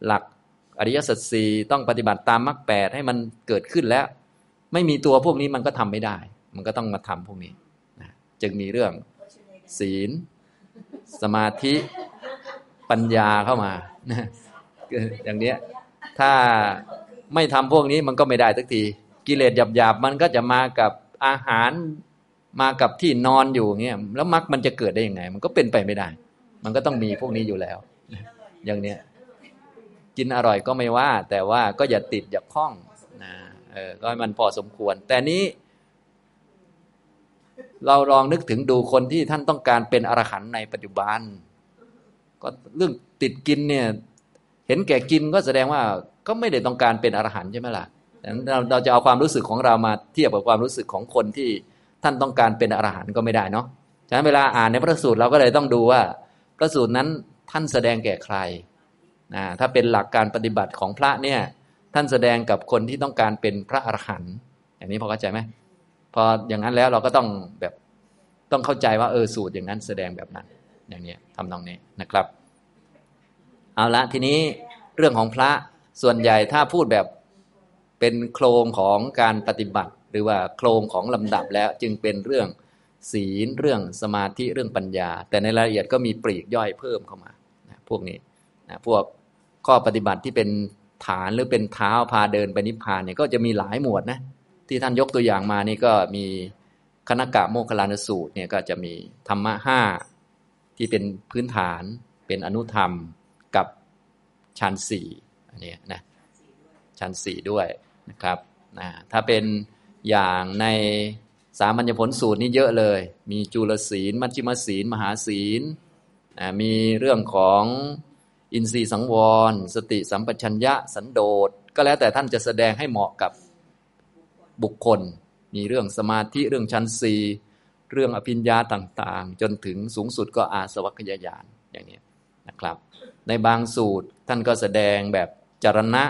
หลักอริยสัจสี่ต้องปฏิบัติตามมรรคแปดให้มันเกิดขึ้นแล้ว ไม่มีตัวพวกนี้มันก็ทำไม่ได้ มันก็ต้องมาทำพวกนี้นะจึงมีเรื่อง ศีล สมาธิปัญญาเข้ามานะอย่างเนี้ยถ้าไม่ทำพวกนี้มันก็ไม่ได้สักที กิเลสหยาบๆมันก็จะมากับอาหาร มากับที่นอนอยู่เงี้ยแล้วมรรคมันจะเกิดได้ยังไง มันก็เป็นไปไม่ได้ มันก็ต้องมีพวกนี้อยู่แล้ว อย่างเนี้ยกินอร่อยก็ไม่ว่า แต่ว่าก็อย่าติดอย่าคล้องนะเออก็ให้มันพอสมควร แต่นี้ เราลองนึกถึงดูคนที่ท่านต้องการเป็นอรหันต์ในปัจจุบัน ก็เรื่องติดกินเนี่ย เห็นแก่กินก็แสดงว่าก็ไม่ได้ต้องการเป็นอรหันต์ใช่ไหมล่ะเราเราจะเอาความรู้สึกของเรามาเทียบกับความรู้สึกของคนที่ ท่านต้องการเป็นอรหันต์ก็ไม่ได้เนาะฉะนั้นเวลาอ่านในพระสูตรเราก็เลยต้องดูว่า พระสูตรนั้นท่านแสดงแก่ใครนะถ้าเป็นหลักการปฏิบัติของพระเนี่ย ท่านแสดงกับคนที่ต้องการเป็นพระอรหันต์อย่างนี้พอเข้าใจไหมพออย่างนั้นแล้วเราก็ต้องแบบต้องเข้าใจว่าเออสูตรอย่างนั้นแสดงแบบนั้น อย่างนี้ทำตรงนี้นะครับ เอาละทีนี้เรื่องของพระส่วนใหญ่ถ้าพูดแบบเป็นโครงของการปฏิบัติ หรือว่าโครงของลำดับแล้วจึงเป็นเรื่องศีลเรื่องสมาธิเรื่องปัญญา แต่ในรายละเอียดก็มีปลีกย่อยเพิ่มเข้ามานะพวกนี้นะพวกข้อปฏิบัติที่เป็นฐานหรือเป็นเท้าพาเดินไปนิพพานเนี่ยก็จะมีหลายหมวดนะที่ท่านยกตัวอย่างมานี่ก็มีคณกะโมคลานสูตรเนี่ยก็จะมีธรรมะห้าที่เป็นพื้นฐานเป็นอนุธรรมกับชั้นสี่อันนี้นะชั้นสี่ด้วยนะครับนะถ้าเป็น อย่างในสามัญญผลสูตรนี่เยอะเลย มีจุลศีล มัชฌิมศีล มหาศีล มีเรื่องของอินทรีย์สังวร สติสัมปชัญญะสันโดษ ก็แล้วแต่ท่านจะแสดงให้เหมาะกับบุคคล มีเรื่องสมาธิ เรื่องชั้นสีเรื่องอภิญญาต่างๆ จนถึงสูงสุดก็อาสวัคยายานอย่างนี้นะครับ ในบางสูตรท่านก็แสดงแบบจารณะ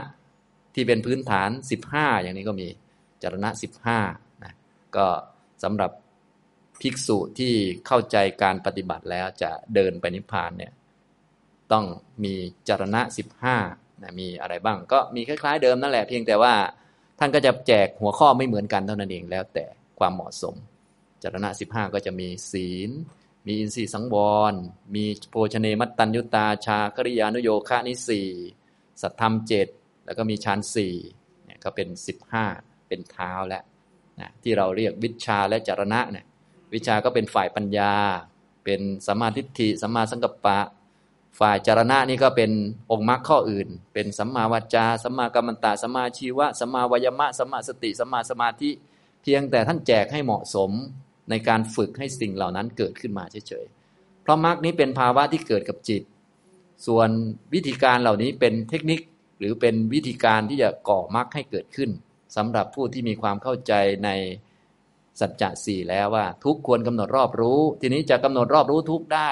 ที่เป็นพื้นฐาน 15 อย่างนี้ก็มี จารณะ 15นะก็สำหรับภิกษุที่เข้าใจการปฏิบัติแล้วจะเดินไปนิพพานเนี่ยต้องมีจารณะ 15นะมีอะไรบ้าง ก็มีคล้าย ๆ เดิมนั่นแหละเพียงแต่ว่าท่านก็จะแจกหัวข้อไม่เหมือนกันเท่านั้นเองแล้วแต่ความเหมาะสม จารณะ 15 ก็จะมีศีล มีอินทรีย์สังวร มีโภชเนมัตตัญยุตาชาคริยานุโยคะนิสีสัทธรรมเจ็ดแล้วก็มีฌานสี่เนี่ยก็เป็นสิบห้า เป็นเท้าแล้วนะที่เราเรียกวิชาและจารณะเนี่ยวิชาก็เป็นฝ่ายปัญญา เป็นสัมมาทิฏฐิสัมมาสังกัปปะ ฝ่ายจารณะนี่ก็เป็นองค์มรรคข้ออื่น เป็นสัมมาวาจาสัมมากัมมันตะสัมมาชีวะสัมมาวายมะสัมมาสติสัมมาสมาธิ เพียงแต่ท่านแจกให้เหมาะสมในการฝึกให้สิ่งเหล่านั้นเกิดขึ้นมาเฉยๆเพราะมรรคนี้เป็นภาวะที่เกิดกับจิต ส่วนวิธีการเหล่านี้เป็นเทคนิคหรือเป็นวิธีการที่จะก่อมรรคให้เกิดขึ้น สำหรับผู้ที่มีความเข้าใจในสัจจะสี่แล้วว่า ทุกควรกำหนดรอบรู้ ทีนี้จะกำหนดรอบรู้ทุกได้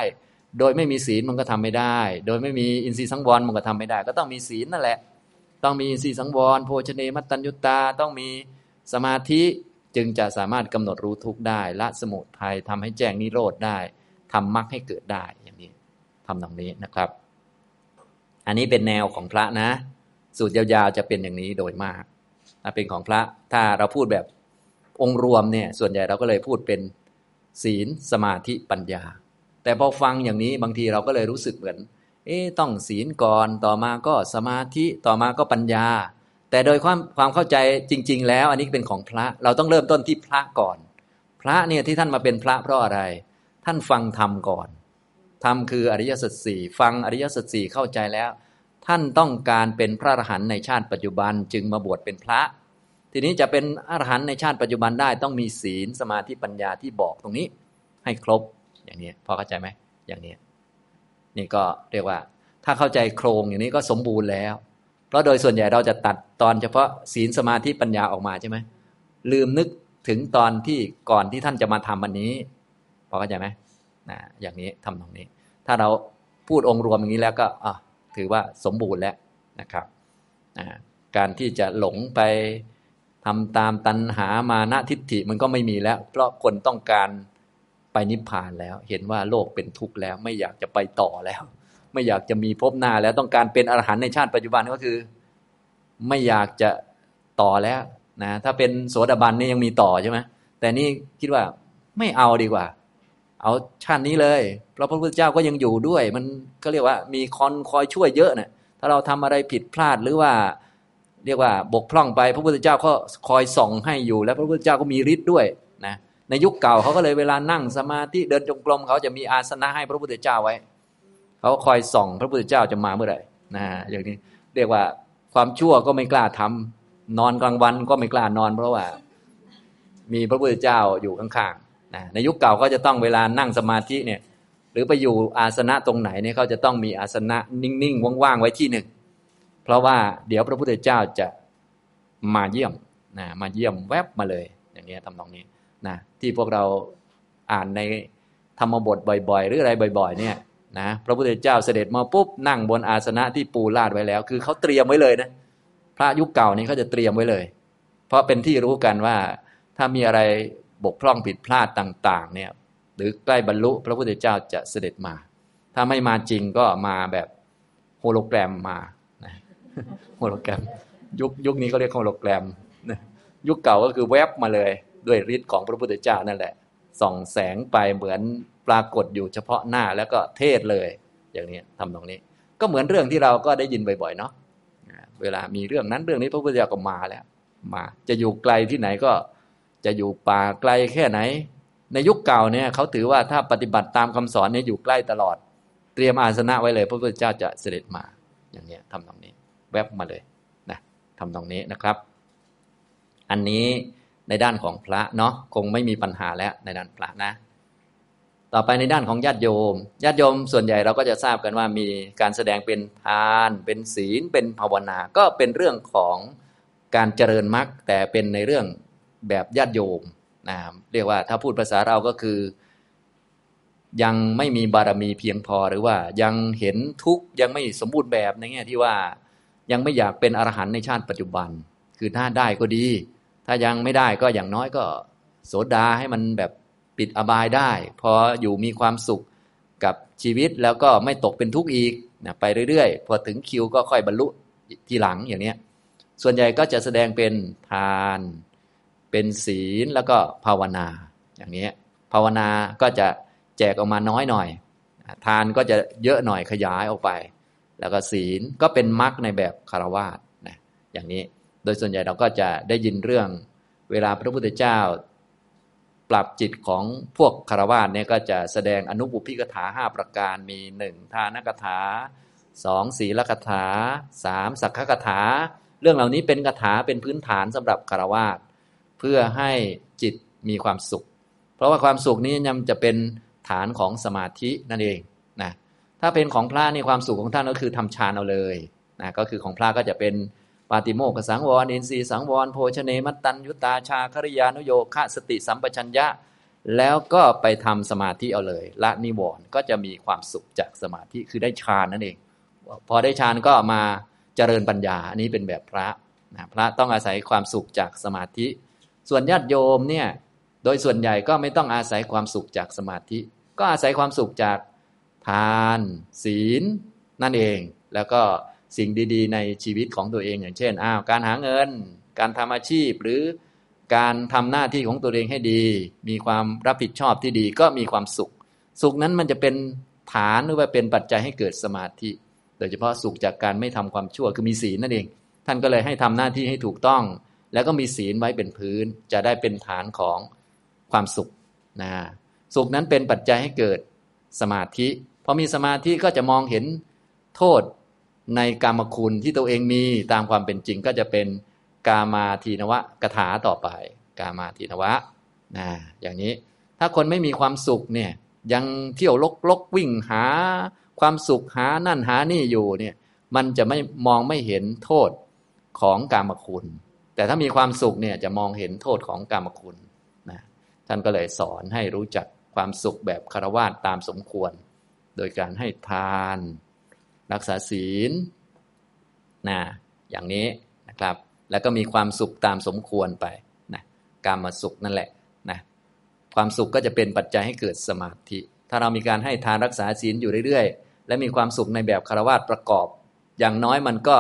โดยไม่มีศีลมันก็ทำไม่ได้ โดยไม่มีอินทรีย์สังวรมันก็ทำไม่ได้ ก็ต้องมีศีลนั่นแหละ ต้องมีอินทรีย์สังวรโภชเนมัตตัญญุตา ต้องมีสมาธิจึงจะสามารถกำหนดรู้ทุกได้ละสมุทัยทำให้แจ้งนิโรธได้ทำมรรคให้เกิดได้อย่างนี้ทำตรงนี้นะครับ อันนี้เป็นแนวของพระนะ สูตรยาวๆจะเป็นอย่างนี้โดยมาก เป็นของพระถ้าเราพูดแบบองค์รวมเนี่ยส่วนใหญ่เราก็เลยพูดเป็นศีลสมาธิปัญญา แต่พอฟังอย่างนี้บางทีเราก็เลยรู้สึกเหมือน เอ๊ต้องศีลก่อนต่อมาก็สมาธิต่อมาก็ปัญญา แต่โดยความความเข้าใจจริง ๆ แล้ว อันนี้เป็นของพระเราต้องเริ่มต้นที่พระก่อน พระเนี่ยที่ท่านมาเป็นพระเพราะอะไร ท่านฟังธรรมก่อนธรรมคืออริยสัจสี่ฟังอริยสัจสี่เข้าใจแล้ว ท่านต้องการเป็นพระอรหันต์ในชาติปัจจุบันจึงมาบวชเป็นพระ ทีนี้จะเป็นอรหันต์ในชาติปัจจุบันได้ต้องมีศีลสมาธิปัญญาที่บอกตรงนี้ ให้ครบอย่างนี้พอเข้าใจไหมอย่างนี้นี่ก็เรียกว่า ถ้าเข้าใจโครงอย่างนี้ก็สมบูรณ์แล้ว เพราะโดยส่วนใหญ่เราจะตัดตอนเฉพาะศีลสมาธิปัญญาออกมาใช่ไหมลืมนึกถึงตอนที่ก่อนที่ท่านจะมาทำอันนี้พอเข้าใจไหมนะอย่างนี้ทำตรงนี้ ถ้าเราพูดองค์รวมอย่างนี้แล้วก็อะ ถือว่าสมบูรณ์แล้วนะครับการที่จะหลงไปทำตามตัณหามานะทิฏฐิมันก็ไม่มีแล้ว เพราะคนต้องการไปนิพพานแล้ว เห็นว่าโลกเป็นทุกข์แล้ว ไม่อยากจะไปต่อแล้ว ไม่อยากจะมีภพหน้าแล้วต้องการเป็นอรหันต์ในชาติปัจจุบันก็คือ ไม่อยากจะต่อแล้วนะถ้าเป็นโสดาบันนี่ยังมีต่อใช่ไหมแต่นี่คิดว่าไม่เอาดีกว่า เอาชาตินี้เลยเพราะพระพุทธเจ้าก็ยังอยู่ด้วย มันก็เรียกว่ามีคอนคอยช่วยเยอะเนะี่ยถ้าเราทำอะไรผิดพลาดหรือว่า เรียกว่าบกพร่องไป พระพุทธเจ้าก็คอยส่องให้อยู่ แล้วพระพุทธเจ้าก็มีฤทธิ์ด้วยนะในยุคเก่าเขาก็เลยเวลานั่งสมาธิเดินจงกรมเขาจะมีอาสนะให้พระพุทธเจ้าไว้เขาคอยส่อง พระพุทธเจ้าจะมาเมื่อไหร่นะอย่างนี้เรียกว่าความชั่วก็ไม่กล้าทำนอนกลางวันก็ไม่กล้านอน เพราะว่า มีพระพุทธเจ้าอยู่ข้างๆ นะในยุคเก่าก็จะต้องเวลานั่งสมาธิเนี่ยหรือไปอยู่อาสนะตรงไหนเนี่ยเขาจะต้องมีอาสนะนิ่งๆว่างๆไว้ที่หนึ่งเพราะว่าเดี๋ยวพระพุทธเจ้าจะมาเยี่ยมนะมาเยี่ยมแวบมาเลย อย่างนี้ทำตรงนี้นะที่พวกเราอ่านในธรรมบทบ่อย ๆ หรืออะไรบ่อย ๆ เนี่ยนะพระพุทธเจ้าเสด็จมาปุ๊บนั่งบนอาสนะที่ปูลาดไว้แล้ว คือเขาเตรียมไว้เลยนะพระยุคเก่านี้เขาจะเตรียมไว้เลย เพราะเป็นที่รู้กันว่าถ้ามีอะไร บกพร่องผิดพลาดต่าง ๆ เนี่ย หรือใกล้บรรลุพระพุทธเจ้าจะเสด็จมา ถ้าไม่มาจริงก็มาแบบโฮโลแกรมมาโฮโลแกรม ยุคยุคนี้ก็เรียกโฮโลแกรมยุคเก่าก็คือแวบมาเลย ด้วยฤทธิ์ของพระพุทธเจ้านั่นแหละส่องแสงไปเหมือนปรากฏอยู่เฉพาะหน้าแล้วก็เทศเลย อย่างนี้ทำตรงนี้ ก็เหมือนเรื่องที่เราก็ได้ยินบ่อยๆเนาะเวลามีเรื่องนั้นเรื่องนี้พระพุทธเจ้าก็มาแล้ว มาจะอยู่ไกลที่ไหนก็ จะอยู่ป่าไกลแค่ไหน ในยุคเก่าเนี่ยเขาถือว่าถ้าปฏิบัติตามคำสอนเนี่ยอยู่ใกล้ตลอด เตรียมอาสนะไว้เลย พระพุทธเจ้าจะเสด็จมาอย่างนี้ทำตรงนี้ แวบมาเลยนะทำตรงนี้นะครับ อันนี้ในด้านของพระเนาะคงไม่มีปัญหาแล้วในด้านพระนะ ต่อไปในด้านของญาติโยมญาติโยมส่วนใหญ่เราก็จะทราบกันว่ามีการแสดงเป็นทาน เป็นศีล เป็นภาวนา ก็เป็นเรื่องของการเจริญมรรคแต่เป็นในเรื่อง แบบญาติโยมนะเรียกว่าถ้าพูดภาษาเราก็คือ ยังไม่มีบารมีเพียงพอหรือว่ายังเห็นทุกยังไม่สมบูรณ์แบบในแง่ที่ว่ายังไม่อยากเป็นอรหันต์ในชาติปัจจุบัน คือถ้าได้ก็ดี ถ้ายังไม่ได้ก็อย่างน้อยก็ โสดาให้มันแบบปิดอบายได้ พออยู่มีความสุขกับชีวิตแล้วก็ไม่ตกเป็นทุกข์อีกนะไปเรื่อยๆ พอถึงคิวก็ค่อยบรรลุทีหลังอย่างนี้ส่วนใหญ่ก็จะแสดงเป็นทาน เป็นศีลแล้วก็ภาวนา อย่างนี้ภาวนาก็จะแจกออกมาน้อยหน่อย ทานก็จะเยอะหน่อยขยายออกไป แล้วก็ศีลก็เป็นมรรคในแบบคารวาสนะอย่างนี้โดยส่วนใหญ่เราก็จะได้ยินเรื่องเวลาพระพุทธเจ้า ปรับจิตของพวกคารวะเนี่ยก็จะแสดงอนุบุพิกถาห้าประการมีหนึ่งทานกถาสองศีลกถาสามสักขกถา เรื่องเหล่านี้เป็นกถาเป็นพื้นฐานสำหรับคารวะ เพื่อให้จิตมีความสุข เพราะว่าความสุขนี้ยังจะเป็นฐานของสมาธินั่นเองนะถ้าเป็นของพระนี่ความสุขของท่านก็คือทำฌานเอาเลยนะก็คือของพระก็จะเป็นปาติโมกขสังวรอินทรีสังวรโภชเนมัตตัญยุตาชาคริยานุโยคะสติสัมปชัญญะ แล้วก็ไปทำสมาธิเอาเลยละนิวรณ์ก็จะมีความสุขจากสมาธิคือได้ฌานนั่นเอง พอได้ฌานก็มาเจริญปัญญา อันนี้เป็นแบบพระนะพระต้องอาศัยความสุขจากสมาธิ ส่วนญาติโยมเนี่ยโดยส่วนใหญ่ก็ไม่ต้องอาศัยความสุขจากสมาธิ ก็อาศัยความสุขจากทาน ศีล นั่นเอง แล้วก็สิ่งดี ๆ ในชีวิตของตัวเองอย่างเช่นอ้าวการหาเงิน การทำอาชีพหรือการทำหน้าที่ของตัวเองให้ดี มีความรับผิดชอบที่ดีก็มีความสุข สุขนั้นมันจะเป็นฐานหรือว่าเป็นปัจจัยให้เกิดสมาธิ โดยเฉพาะสุขจากการไม่ทำความชั่วคือมีศีลนั่นเอง ท่านก็เลยให้ทำหน้าที่ให้ถูกต้อง แล้วก็มีศีลไว้เป็นพื้น จะได้เป็นฐานของความสุขนะสุขนั้นเป็นปัจจัยให้เกิดสมาธิพอมีสมาธิก็จะมองเห็นโทษในกามคุณที่ตัวเองมีตามความเป็นจริงก็จะเป็นกามาทีนวะกถาต่อไป กามาทีนวะนะอย่างนี้ถ้าคนไม่มีความสุขเนี่ยยังเที่ยวลกลกวิ่งหา ความสุขหานั่นหานี่อยู่เนี่ยมันจะไม่มองไม่เห็นโทษของกามคุณ แต่ถ้ามีความสุขเนี่ยจะมองเห็นโทษของกามคุณนะท่านก็เลยสอนให้รู้จักความสุขแบบคารวะตามสมควร โดยการให้ทาน รักษาศีลนะอย่างนี้นะครับ แล้วก็มีความสุขตามสมควรไปนะการมาสุขนั่นแหละนะความสุขก็จะเป็นปัจจัยให้เกิดสมาธิ ถ้าเรามีการให้ทานรักษาศีลอยู่เรื่อยๆ และมีความสุขในแบบคารวาสประกอบ อย่างน้อยมันก็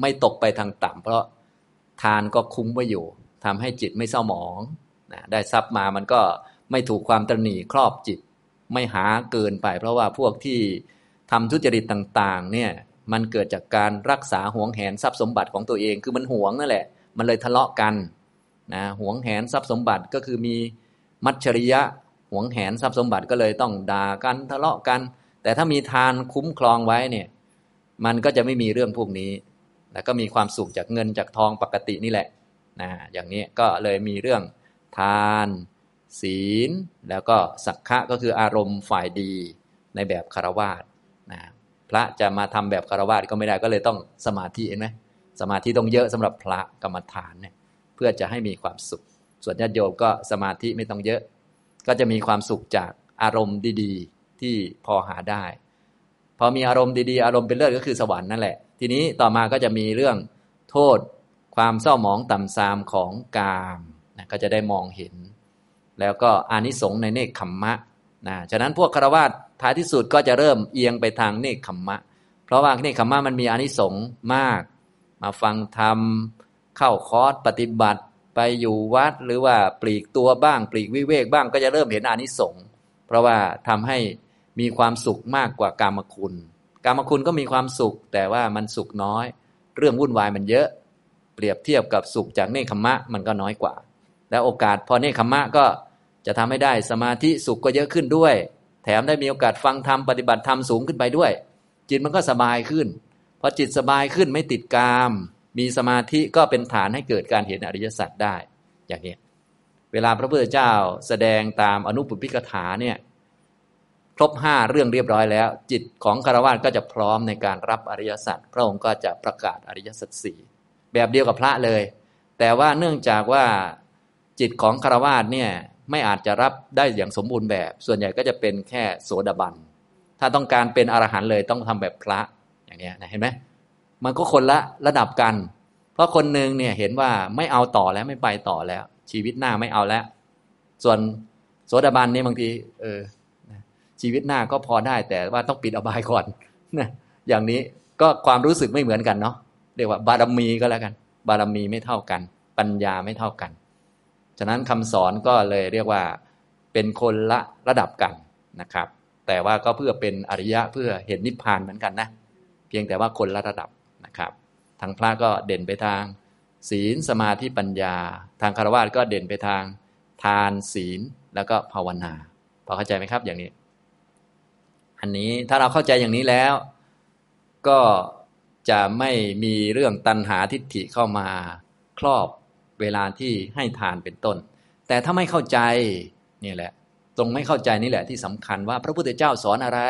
ไม่ตกไปทางต่ำเพราะ ทานก็คุ้มไว้อยู่ทำให้จิตไม่เศร้าหมองนะได้ทรัพย์มามันก็ไม่ถูกความตรณีครอบจิต ไม่หาเกินไป เพราะว่าพวกที่ทำทุจริตต่างๆ เนี่ยมันเกิดจากการรักษาหวงแหนทรัพย์สมบัติของตัวเองคือมันหวงนั่นแหละ มันเลยทะเลาะกันนะหวงแหนทรัพย์สมบัติก็คือมีมัจฉริยะหวงแหนทรัพย์สมบัติก็เลยต้องด่ากันทะเลาะกัน แต่ถ้ามีทานคุ้มครองไว้เนี่ย มันก็จะไม่มีเรื่องพวกนี้ แล้วก็มีความสุขจากเงินจากทองปกตินี่แหละนะอย่างนี้ก็เลยมีเรื่องทาน ศีล แล้วก็สักขะก็คืออารมณ์ฝ่ายดีในแบบคารวาสนะพระจะมาทำแบบคารวาสก็ไม่ได้ก็เลยต้องสมาธิเห็นไหมสมาธิต้องเยอะสำหรับพระกรรมฐานเนี่ยเพื่อจะให้มีความสุข ส่วนญาติโยมก็สมาธิไม่ต้องเยอะ ก็จะมีความสุขจากอารมณ์ดี ๆ ที่พอหาได้ พอมีอารมณ์ดีๆ อารมณ์เป็นเลิศก็คือสวรรค์นั่นแหละ ทีนี้ต่อมาก็จะมีเรื่องโทษความเศร้าหมองต่ำทรามของกามนะก็จะได้มองเห็น แล้วก็อานิสงส์ในเนคขมมะนะฉะนั้นพวกคารวาสท้ายที่สุดก็จะเริ่มเอียงไปทางเนคขมมะ เพราะว่าเนคขมมะมันมีอานิสงส์มาก มาฟังธรรมเข้าคอร์สปฏิบัติไปอยู่วัดหรือว่าปลีกตัวบ้าง ปลีกวิเวกบ้างก็จะเริ่มเห็นอานิสงส์เพราะว่าทำให้มีความสุขมากกว่ากามคุณ กามคุณก็มีความสุข แต่ว่ามันสุขน้อย เรื่องวุ่นวายมันเยอะ เปรียบเทียบกับสุขจากเนคขมะมันก็น้อยกว่า แล้วโอกาสพอเนคขมะก็จะทำให้ได้สมาธิสุขก็เยอะขึ้นด้วย แถมได้มีโอกาสฟังธรรมปฏิบัติธรรมสูงขึ้นไปด้วย จิตมันก็สบายขึ้นพอจิตสบายขึ้นไม่ติดกาม มีสมาธิก็เป็นฐานให้เกิดการเห็นอริยสัจได้ อย่างนี้ เวลาพระพุทธเจ้าแสดงตามอนุปปิกถาเนี่ย ครบห้าเรื่องเรียบร้อยแล้ว จิตของคารวะก็จะพร้อมในการรับอริยสัจพระองค์ก็จะประกาศอริยสัจสี่แบบเดียวกับพระเลย แต่ว่าเนื่องจากว่าจิตของคารวะเนี่ยไม่อาจจะรับได้อย่างสมบูรณ์แบบ ส่วนใหญ่ก็จะเป็นแค่โสดาบัน ถ้าต้องการเป็นอรหันต์เลยต้องทำแบบพระอย่างนี้นะเห็นไหมมันก็คนละระดับกัน เพราะคนหนึ่งเนี่ยเห็นว่าไม่เอาต่อแล้วไม่ไปต่อแล้ว ชีวิตหน้าไม่เอาแล้ว ส่วนโสดาบันนี่บางทีเออ ชีวิตหน้าก็พอได้แต่ว่าต้องปิดอบายก่อนนะอย่างนี้ก็ความรู้สึกไม่เหมือนกันเนาะเรียกว่าบารมีก็แล้วกัน บารมีไม่เท่ากัน ปัญญาไม่เท่ากัน ฉะนั้นคำสอนก็เลยเรียกว่าเป็นคนละระดับกันนะครับ แต่ว่าก็เพื่อเป็นอริยะเพื่อเห็นนิพพานเหมือนกันนะเพียงแต่ว่าคนละระดับนะครับ ทางพระก็เด่นไปทาง ศีลสมาธิปัญญา ทางคารวะก็เด่นไปทาง ทานศีลแล้วก็ภาวนาพอเข้าใจไหมครับอย่างนี้ อันนี้ถ้าเราเข้าใจอย่างนี้แล้ว ก็จะไม่มีเรื่องตัณหาทิฏฐิเข้ามาครอบเวลาที่ให้ทานเป็นต้น แต่ถ้าไม่เข้าใจนี่แหละ ตรงไม่เข้าใจนี่แหละที่สำคัญว่าพระพุทธเจ้าสอนอะไร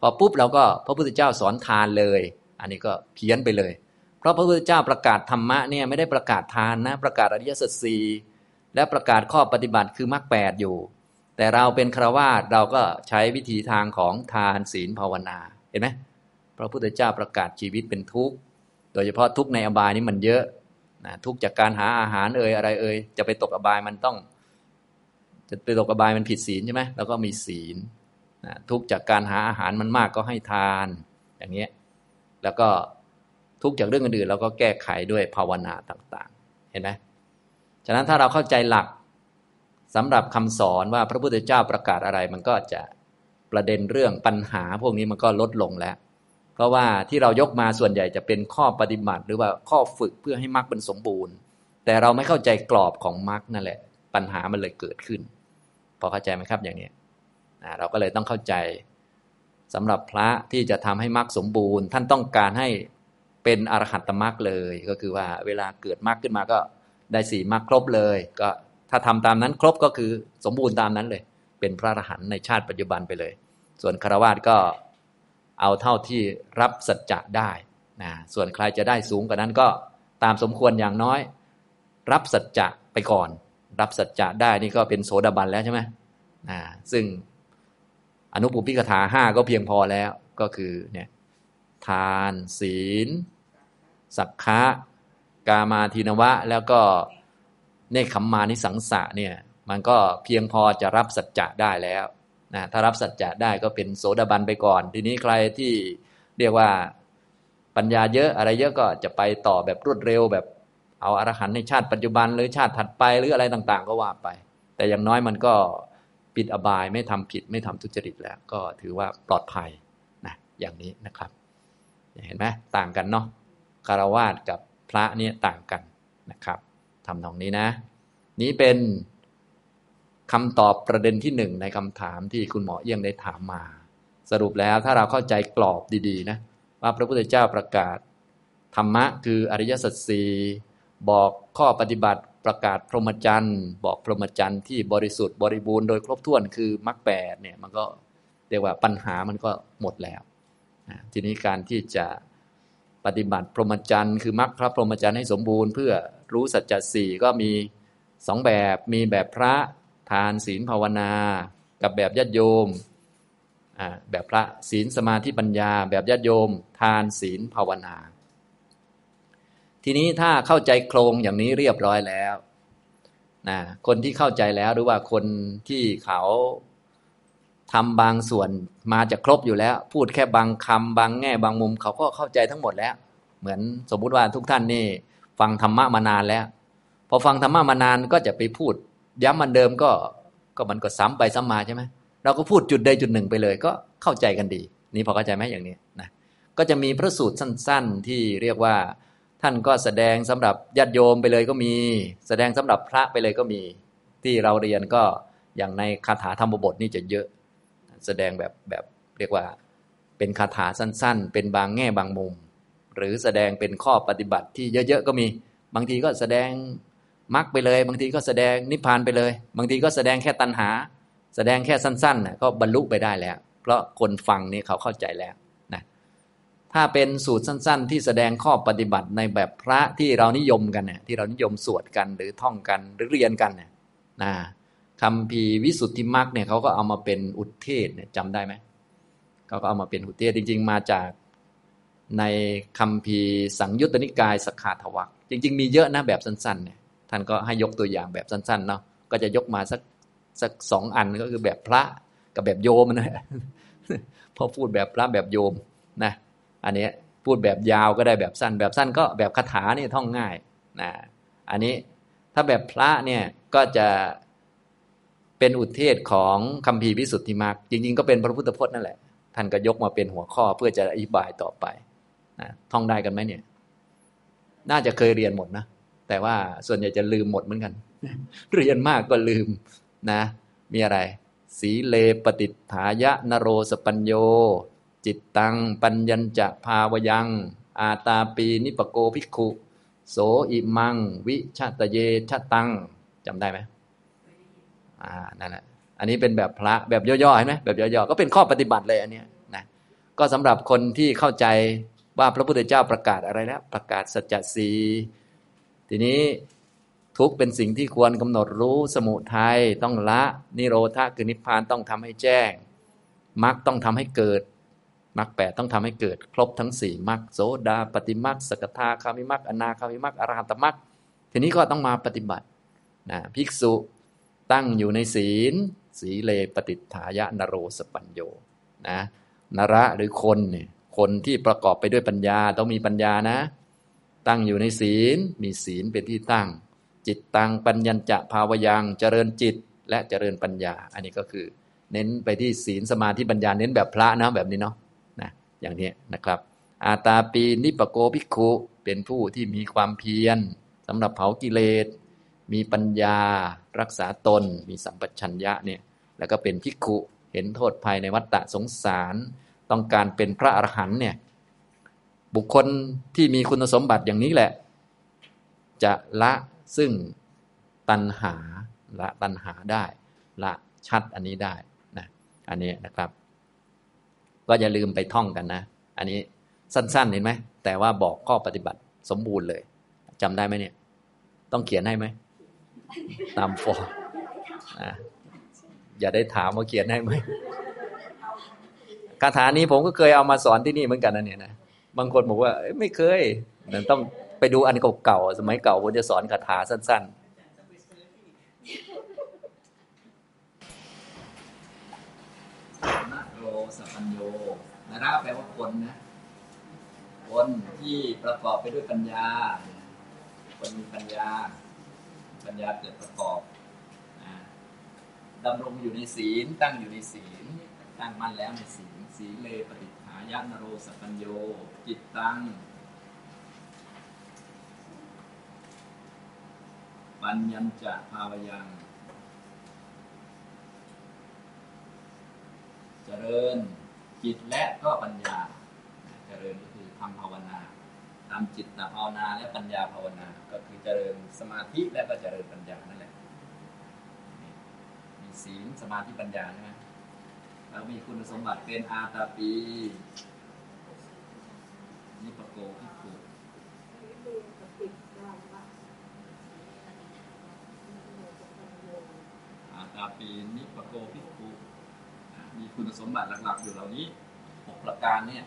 พอปุ๊บเราก็พระพุทธเจ้าสอนทานเลย อันนี้ก็เพี้ยนไปเลย เพราะพระพุทธเจ้าประกาศธรรมะเนี่ยไม่ได้ประกาศทานนะประกาศอริยสัจสี่และประกาศข้อปฏิบัติคือมรรคแปดอยู่ แต่เราเป็นครวาสเราก็ใช้วิธีทางของทานศีลภาวนา เห็นไหมพระพุทธเจ้าประกาศชีวิตเป็นทุกข์ โดยเฉพาะทุกข์ในอบายนี้มันเยอะนะทุกข์จากการหาอาหารเอ่ยอะไรเอ่ยจะไปตกอบายมันต้อง จะไปตกอบายมันผิดศีลใช่ไหมแล้วก็มีศีลนะทุกข์จากการหาอาหารมันมากก็ให้ทาน อย่างเงี้ยแล้วก็ทุกจากเรื่องอื่นๆเราก็แก้ไขด้วยภาวนาต่าง ๆ เห็นไหมฉะนั้นถ้าเราเข้าใจหลัก สำหรับคำสอนว่าพระพุทธเจ้าประกาศอะไร มันก็จะประเด็นเรื่องปัญหาพวกนี้มันก็ลดลงแล้ว เพราะว่าที่เรายกมาส่วนใหญ่จะเป็นข้อปฏิบัติหรือว่าข้อฝึกเพื่อให้มรรคเป็นสมบูรณ์ แต่เราไม่เข้าใจกรอบของมรรคนั่นแหละ ปัญหามันเลยเกิดขึ้น พอเข้าใจไหมครับอย่างนี้เราก็เลยต้องเข้าใจสำหรับพระที่จะทำให้มรรคสมบูรณ์ ท่านต้องการให้เป็นอรหัตตมรรคเลย ก็คือว่าเวลาเกิดมรรคขึ้นมาก็ได้สี่มรรคครบเลย ก็ ถ้าทำตามนั้นครบก็คือสมบูรณ์ตามนั้นเลย เป็นพระอรหันต์ในชาติปัจจุบันไปเลย ส่วนคารวะก็เอาเท่าที่รับสัจจะได้นะส่วนใครจะได้สูงกว่านั้นก็ตามสมควรอย่างน้อย รับสัจจะไปก่อน รับสัจจะได้นี่ก็เป็นโสดาบันแล้วใช่ไหมนะซึ่งอนุปุพิกถาห้าก็เพียงพอแล้วก็คือเนี่ยทานศีล สักขะกามาทินวะ แล้วก็ เนคขมมานิสังสะเนี่ยมันก็เพียงพอจะรับสัจจะได้แล้วนะถ้ารับสัจจะได้ก็เป็นโสดาบันไปก่อน ทีนี้ใครที่เรียกว่าปัญญาเยอะอะไรเยอะก็จะไปต่อแบบรวดเร็วแบบเอาอรหันต์ในชาติปัจจุบันหรือชาติถัดไปหรืออะไรต่างๆ ก็ว่าไป แต่อย่างน้อยมันก็ปิดอบายไม่ทำผิดไม่ทำทุจริตแล้ว ก็ถือว่าปลอดภัยนะอย่างนี้นะครับ เห็นไหมต่างกันเนาะคารวาสกับพระเนี่ยต่างกันนะครับ ทำตรงนี้นะ นี้เป็นคำตอบประเด็นที่หนึ่งในคำถามที่คุณหมอเอี้ยงได้ถามมา สรุปแล้วถ้าเราเข้าใจกรอบดีๆนะว่าพระพุทธเจ้าประกาศ ธรรมะคืออริยสัจสี่บอกข้อปฏิบัติประกาศพรหมจรรย์ บอกพรหมจรรย์ที่บริสุทธิ์บริบูรณ์โดยครบถ้วนคือมรรคแปดเนี่ยมันก็เรียกว่าปัญหามันก็หมดแล้ว ทีนี้การที่จะปฏิบัติพรหมจรรย์คือมรรคพระพรหมจรรย์ให้สมบูรณ์เพื่อ รู้สัจจะสี่ก็มีสองแบบมีแบบพระทานศีลภาวนา กับแบบญาติโยมแบบพระศีลสมาธิปัญญา แบบญาติโยม ทานศีลภาวนา ทีนี้ถ้าเข้าใจโครงอย่างนี้เรียบร้อยแล้วนะคนที่เข้าใจแล้วหรือว่าคนที่เขาทำบางส่วนมาจะครบอยู่แล้ว พูดแค่บางคำบางแง่บางมุม เขาก็เข้าใจทั้งหมดแล้ว เหมือนสมมุติว่าทุกท่านนี่ ฟังธรรมะมานานแล้ว พอฟังธรรมะมานานก็จะไปพูด ย้ำมันเดิมก็ก็มันก็ซ้ำไปซ้ำมาใช่ไหมเราก็พูดจุดใดจุดหนึ่งไปเลย ก็เข้าใจกันดี นี่พอเข้าใจไหมอย่างนี้นะก็จะมีพระสูตรสั้น ๆ ที่เรียกว่า ท่านก็แสดงสำหรับญาติโยมไปเลยก็มี แสดงสำหรับพระไปเลยก็มี ที่เราเรียนก็อย่างในคาถาธรรมบทนี่จะเยอะ แสดงแบบแบบเรียกว่าเป็นคาถาสั้น ๆ เป็นบางแง่บางมุม หรือแสดงเป็นข้อปฏิบัติที่เยอะๆก็มี บางทีก็แสดงมรรคไปเลย บางทีก็แสดงนิพพานไปเลย บางทีก็แสดงแค่ตัณหา แสดงแค่สั้นๆนะก็บรรลุไปได้แล้ว เพราะคนฟังนี่เขาเข้าใจแล้วนะถ้าเป็นสูตรสั้น ๆ ที่แสดงข้อปฏิบัติในแบบพระที่เรานิยมกันเนี่ยที่เรานิยมสวดกันหรือท่องกันหรือเรียนกันเนี่ยนะคำพีวิสุทธิมรรคเนี่ยเขาก็เอามาเป็นอุทเทศเนี่ยจำได้ไหมเขาก็เอามาเป็นอุทเทศจริง ๆ มาจาก ในคำพีสังยุตตนิกายสขาทวักจริง ๆ มีเยอะนะแบบสั้นๆเนี่ยท่านก็ให้ยกตัวอย่างแบบสั้นๆเนาะก็จะยกมาสักสักสองอันก็คือแบบพระกับแบบโยมนะพอพูดแบบพระแบบโยมนะอันนี้พูดแบบยาวก็ได้แบบสั้น แบบสั้นก็แบบคาถานี่ท่องง่ายนะอันนี้ถ้าแบบพระเนี่ยก็จะเป็นอุทเทศของคำพีวิสุทธิมรรคจริง ๆ ก็เป็นพระพุทธพจน์นั่นแหละท่านก็ยกมาเป็นหัวข้อเพื่อจะอธิบายต่อไป นะท่องได้กันไหมเนี่ย น่าจะเคยเรียนหมดนะแต่ว่าส่วนใหญ่จะลืมหมดเหมือนกัน เรียนมากก็ลืมนะ มีอะไร สีเลปฏิฐายะนโรสปัญโย จิตตัง ปัญญจะภาวยัง อาตาปีนิปโกภิกขุ โสอิมัง วิชาตเยชตังจำได้ไหมอ่านั่นแหละอันนี้เป็นแบบพระแบบย่อๆเห็นไหมแบบย่อๆก็เป็นข้อปฏิบัติเลยอันนี้นะก็สำหรับคนที่เข้าใจ ว่าพระพุทธเจ้าประกาศอะไรแล้วประกาศสัจจสีทีนี้ทุกเป็นสิ่งที่ควรกำหนดรู้สมุทัยต้องละนิโรธาคือนิพพานต้องทำให้แจ้งมรรคต้องทำให้เกิดมรรคแปดต้องทำให้เกิด ครบทั้งสี่มรรคโสดาปฏิมรรคสกทาคามิมรรคอนาคามิมรรคอรหัตมรรคทีนี้ก็ต้องมาปฏิบัตินะภิกษุตั้งอยู่ในศีล สีเลปฏิฐายะนโรสปัญโยนะนระหรือคนเนี่ย คนที่ประกอบไปด้วยปัญญาต้องมีปัญญานะ ตั้งอยู่ในศีล มีศีลเป็นที่ตั้ง จิตตังปัญญจะภาวยังเจริญจิตและเจริญปัญญา อันนี้ก็คือ เน้นไปที่ศีลสมาธิปัญญาเน้นแบบพระนะแบบนี้เนาะนะอย่างนี้นะครับ อาตาปีนิปโกภิกขุเป็นผู้ที่มีความเพียรสำหรับเผากิเลส มีปัญญา รักษาตน มีสัมปชัญญะเนี่ยแล้วก็เป็นภิกขุเห็นโทษภัยในวัฏฏะสงสาร ต้องการเป็นพระอรหันต์เนี่ยบุคคลที่มีคุณสมบัติอย่างนี้แหละ จะละซึ่งตัณหาละตัณหาได้ ละชัดอันนี้ได้นะอันนี้นะครับ ก็อย่าลืมไปท่องกันนะ อันนี้สั้น ๆ เห็นไหมแต่ว่าบอกข้อปฏิบัติสมบูรณ์เลยจำได้ไหมเนี่ย ต้องเขียนให้ไหม ตามฟอร์อย่าได้ถามว่าเขียนให้ไหม คาถานี้ผมก็เคยเอามาสอนที่นี่เหมือนกันนะเนี่ยนะบางคนบอกว่าไม่เคยต้องไปดูอันเก่าๆสมัยเก่าผมจะสอนคาถาสั้นๆสปัญโยนาระแปลว่าคนนะ คนที่ประกอบไปด้วยปัญญา คนมีปัญญา ปัญญาเกิดประกอบดำรงอยู่ในศีล ตั้งอยู่ในศีล ตั้งมั่นแล้วในศีล ศีเลปฏิหายานโรสปัญโย จิตตัง ปัญญัญจะภาวยัง เจริญจิตและก็ปัญญา เจริญก็คือทำภาวนาทำจิตตภาวนาและปัญญาภาวนา ก็คือเจริญสมาธิและก็เจริญปัญญานั่นแหละ มีศีลสมาธิปัญญาใช่ไหม แล้วมีคุณสมบัติเป็นอาตาปีนิปโกพิกุอาตาปีนิปโกพิกุมีคุณสมบัติหลักๆ อยู่เหล่านี้หกประการเนี่ย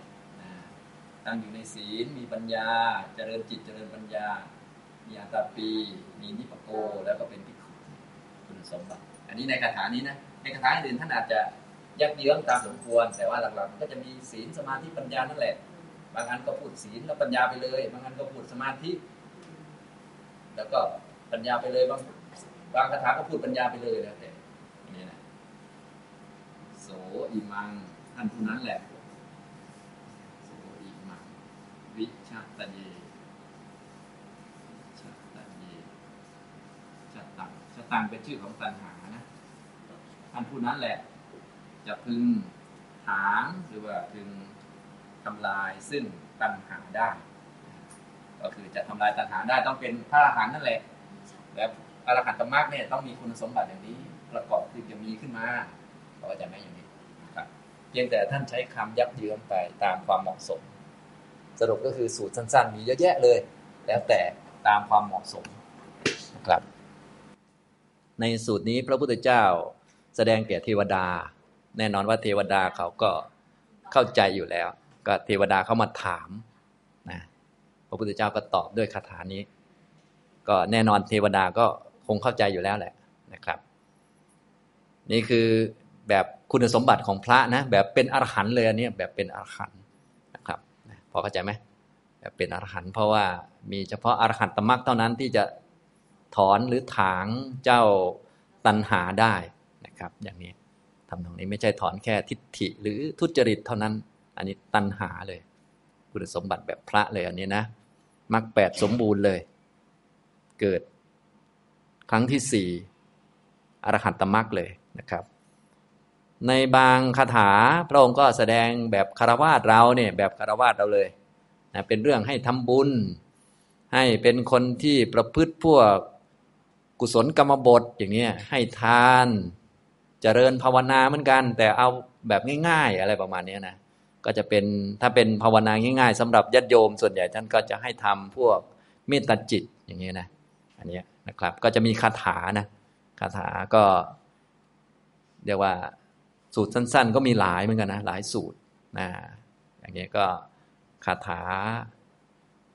ตั้งอยู่ในศีล มีปัญญา เจริญจิต เจริญปัญญา มีอาตาปี มีนิปโก แล้วก็เป็นพิกขุคุณสมบัติ อันนี้ในคาถานี้นะ ในคาถาอื่นท่านอาจจะ ยักเยื้องตามสมควร แต่ว่าหลักๆก็จะมีศีลสมาธิปัญญานั่นแหละ บางอันก็พูดศีลแล้วปัญญาไปเลย บางอันก็พูดสมาธิ แล้วก็ปัญญาไปเลยบางบางคาถาก็พูดปัญญาไปเลยแล้วแต่นี่นะโสอิมังท่านผู้นั้นแหละโสอิมังวิชาตเยชาตเยชาตังชาตังเป็นชื่อของตัณหานะท่านผู้นั้นแหละ จะพึงหางหรือว่าพึงทำลายซึ่งตัณหาได้ ก็คือจะทำลายตัณหาได้ต้องเป็นพระอรหันต์นั่นแหละและอรหันตมรรคเนี่ยต้องมีคุณสมบัติอย่างนี้ ประกอบคือจะมีขึ้นมาเราก็จะไม่อย่างนี้ครับเพียงแต่ท่านใช้คำยับเยื้อไปตามความเหมาะสม สรุปก็คือสูตรสั้น ๆ มีเยอะแยะเลย แล้วแต่ตามความเหมาะสมนะครับ ในสูตรนี้พระพุทธเจ้าแสดงแก่เทวดา แน่นอนว่าเทวดาเขาก็เข้าใจอยู่แล้ว ก็เทวดาเขามาถามนะพระพุทธเจ้าก็ตอบด้วยคาถานี้ ก็แน่นอนเทวดาก็คงเข้าใจอยู่แล้วแหละนะครับ นี่คือแบบคุณสมบัติของพระนะ แบบเป็นอรหันต์เลยอันนี้แบบเป็นอรหันต์นะครับพอเข้าใจไหมแบบเป็นอรหันต์เพราะว่ามีเฉพาะอรหันตมรรคเท่านั้นที่จะถอนหรือถางเจ้าตัณหาได้นะครับ อย่างนี้ ทำตรงนี้ไม่ใช่ถอนแค่ทิฏฐิ หรือทุจริตเท่านั้น อันนี้ตัณหาเลย คุณสมบัติแบบพระเลยอันนี้นะมรรคแปดสมบูรณ์เลย เกิดครั้งที่สี่อรหันตมรรคเลยนะครับ ในบางคาถาพระองค์ก็แสดงแบบคารวาสเราเนี่ยแบบคารวาสเราเลยนะเป็นเรื่องให้ทำบุญ ให้เป็นคนที่ประพฤติพวกกุศลกรรมบทอย่างนี้ให้ทาน เจริญภาวนาเหมือนกัน แต่เอาแบบง่าย ๆ อะไรประมาณนี้นะก็จะเป็นถ้าเป็นภาวนาง่าย ๆสำหรับญาติโยมส่วนใหญ่ท่านก็จะให้ทำพวกเมตตาจิตอย่างนี้นะอันนี้นะครับ ก็จะมีคาถานะคาถาก็เรียกว่าสูตรสั้น ๆ ก็มีหลายเหมือนกันนะหลายสูตรนะอย่างนี้ก็คาถา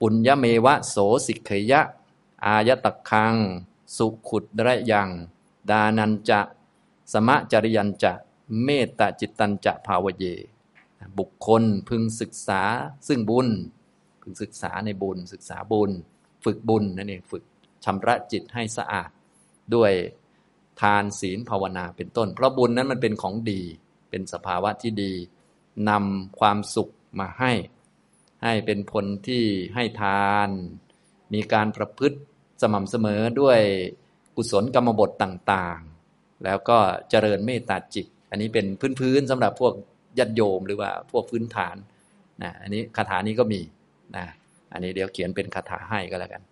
ปุญญเมวะโสสิกขยะ อายตคัง สุขุดระยัง ดานันจะ สมะจริยันจะเมตตาจิตตันจะภาวเย บุคคลพึงศึกษาซึ่งบุญ พึงศึกษาในบุญ ศึกษาบุญ ฝึกบุญนั่นเองฝึกชำระจิตให้สะอาด ด้วยทานศีลภาวนาเป็นต้น เพราะบุญนั้นมันเป็นของดี เป็นสภาวะที่ดีนำความสุขมาให้ ให้เป็นผลที่ให้ทาน มีการประพฤติสม่ำเสมอด้วยกุศลกรรมบทต่าง แล้วก็เจริญเมตตาจิต อันนี้เป็นพื้นๆสำหรับพวกยัดโยมหรือว่าพวกพื้นฐานนะอันนี้คาถานี้ก็มีนะอันนี้เดี๋ยวเขียนเป็นคาถาให้ก็แล้วกัน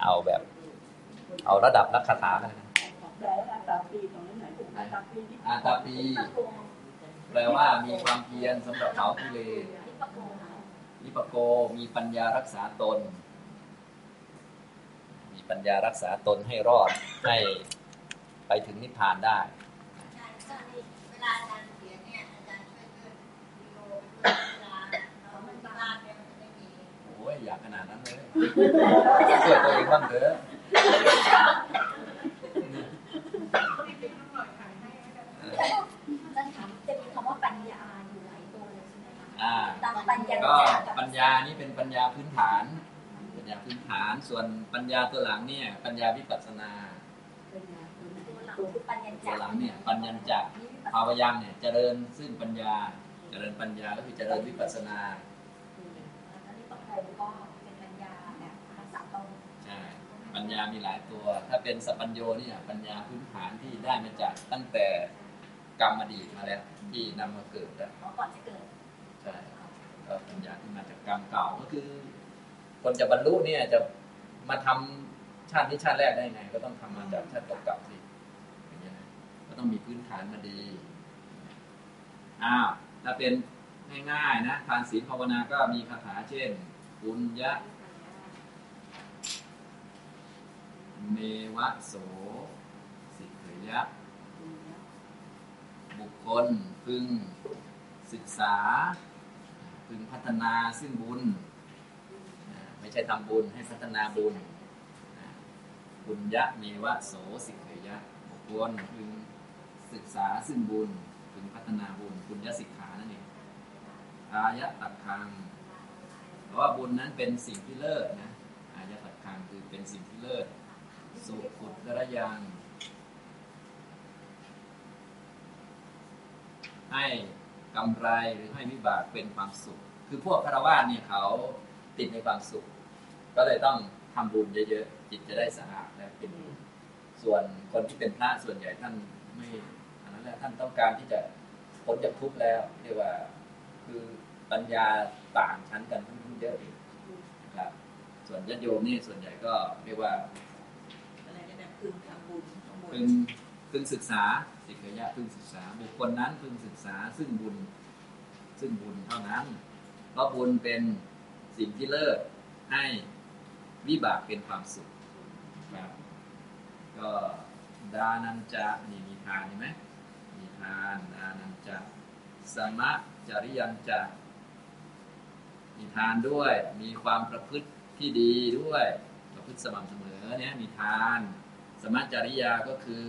เอาแบบ เอาระดับนักคาถากันนะแต่อาตาปีตรงนั้นอาตาปีแปลว่ามีความเพียรสำหรับเผากิเลสนิปโกมีปัญญารักษาตน มีปัญญารักษาตนให้รอดให้ไปถึงนิพพานได้โอ้ยอยากขนาดนั้นเลยช่วยตัวเองบ้างเถอะจะถามจะมีคำว่าปัญญาอยู่หลายตัวเลยใช่ไหมคะปัญญาก็ปัญญานี่เป็นปัญญาพื้นฐาน ญญาพื้นฐาน ส่วนปัญญาตัวหลังเนี่ย ปัญญาวิปัสสนาตัวคือปัญญาตัจัวกหลังเนี่ยปัญญาจักภาวยังเนี่ยเจริญซึ่งปัญญา เจริญปัญญาก็คือเจริญวิปัสสนาอันนี้ต้องใครก็เป็นปัญญาแบบรักษาตรงใช่ปัญญามีหลายตัว ถ้าเป็นสัพพัญโยเนี่ยปัญญาพื้นฐานที่ได้มาจากตั้งแต่กรรมอดีตมาแล้วที่นำมาเกิดอะเพราะก่อนจะเกิดใช่ก็ปัญญาที่มาจากกรรมเก่าก็คือ คนจะบรรลุเนี่ยจะมาทำชาตินี้ชาติแรกได้ไง ก็ต้องทำมาจากชาติเก่าๆสิอย่างเงี้ยก็ต้องมีพื้นฐานมาดีอ้าวถ้าเป็นง่ายๆนะทานศีลภาวนาก็มีคาถาเช่นบุญยะเมวะโส สิเขยะ บุคคลพึงศึกษา พึงพัฒนาซึ่งบุญ ไม่ใช่ทำบุญให้พัฒนาบุญบุญยะเมวะโสสิเขยะบุคคลพึงศึกษาซึ่งบุญพึงพัฒนาบุญบุญยะสิกขานั่นเองอายะตักคังเพราะว่าบุญนั้นเป็นสิ่งที่เลิศนะอายะตักคังคือเป็นสิ่งที่เลิศสุขุตระยังให้กำไรหรือให้วิบากเป็นความสุข คือพวกคารวะเนี่ยเขาติดในความสุข ก็เลยต้องทำบุญเยอะๆจิตจะได้สะอาดและเป็นบุญส่วนคนที่เป็นพระส่วนใหญ่ท่านไม่อันนั้นแหละท่านต้องการที่จะพ้นจากทุกข์แล้ว เรียกว่าคือปัญญาต่างชั้นกันค่อนข้างเยอะอยู่นะครับ ส่วนญาติโยมนี่ส่วนใหญ่ก็เรียกว่าอะไรจะแบบพึงทำบุญทั้งหมดพึงพึงศึกษาสิกขยะพึงศึกษา บุคคลนั้นพึงศึกษา ซึ่งบุญ ซึ่งบุญเท่านั้นเพราะบุญเป็นสิ่งที่เลิศให้ วิบากเป็นความสุขครับก็ดานันจะนี่มีทานเห็นไหมมีทานดานันจะสมะจริยันจะมีทานด้วย มีความประพฤติที่ดีด้วย ประพฤติสม่ำเสมอเนี่ยมีทาน สมัจริยาก็คือ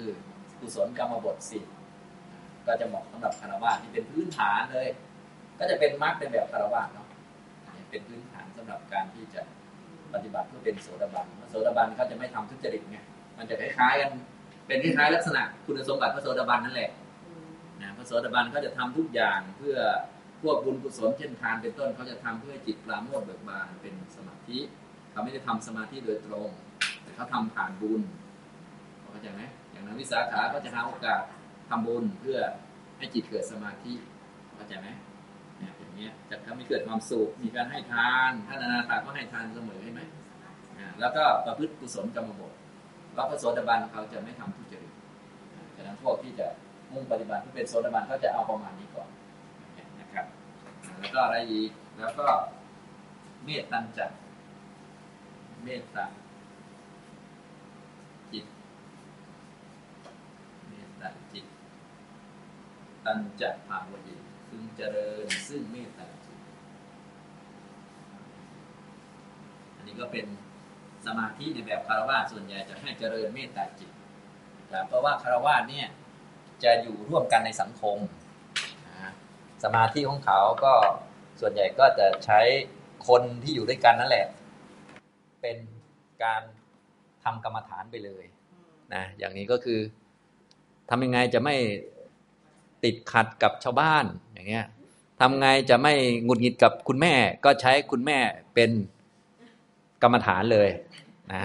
กุศลกรรมบทสิก็จะเหมาะสำหรับคารวะที่เป็นพื้นฐานเลย ก็จะเป็นมรรคเป็นแบบคารวะเนาะเป็นพื้นฐานสำหรับการที่จะ ปฏิบัติเพื่อเป็นโสดาบันเพราะโสดาบันเขาจะไม่ทำทุจริตไงมันจะคล้ายๆกัน เป็นคล้ายๆลักษณะคุณสมบัติพระโสดาบันนั่นแหละนะพระโสดาบันเขาจะทำทุกอย่างเพื่อพวกบุญกุศลเช่นทานเป็นต้นเขาจะทำเพื่อจิตปราโมทเบิกบานเป็นสมาธิเขาไม่ได้ทำสมาธิโดยตรง แต่เขาทำผ่านบุญเข้าใจไหมอย่างนั้นวิสาขาก็จะหาโอกาสทำบุญเพื่อให้จิตเกิดสมาธิเข้าใจไหม นี้ยจะทำให้เกิดความสุขมีการให้ทานท่านอนาถาก็ให้ทานเสมอใช่ไหมแล้วก็ประพฤติกุศลกรรมบทแล้วพระโสดาบันเขาจะไม่ทำทุจริตอ่าฉะนั้นพวกที่จะมุ่งปฏิบัติเพื่อเป็นโสดาบันเขาจะเอาประมาณนี้ก่อนนะครับ แล้วก็อะไรอีกแล้วก็เมตตัญจัดเมตตาจิต เมตตาจิต ตันจะภาวดีพึงเจริญซึ่งเมตตาจิต อันนี้ก็เป็นสมาธิในแบบคารวะส่วนใหญ่จะให้เจริญเมตตาจิตนะเพราะว่าคารวะเนี่ยจะอยู่ร่วมกันในสังคม สมาธิของเขาก็ส่วนใหญ่ก็จะใช้คนที่อยู่ด้วยกันนั่นแหละ เป็นการทำกรรมฐานไปเลยนะอย่างนี้ก็คือทำยังไงจะไม่ ติดขัดกับชาวบ้านอย่างเงี้ยทำไงจะไม่หงุดหงิดกับคุณแม่ ก็ใช้คุณแม่เป็นกรรมฐานเลยนะ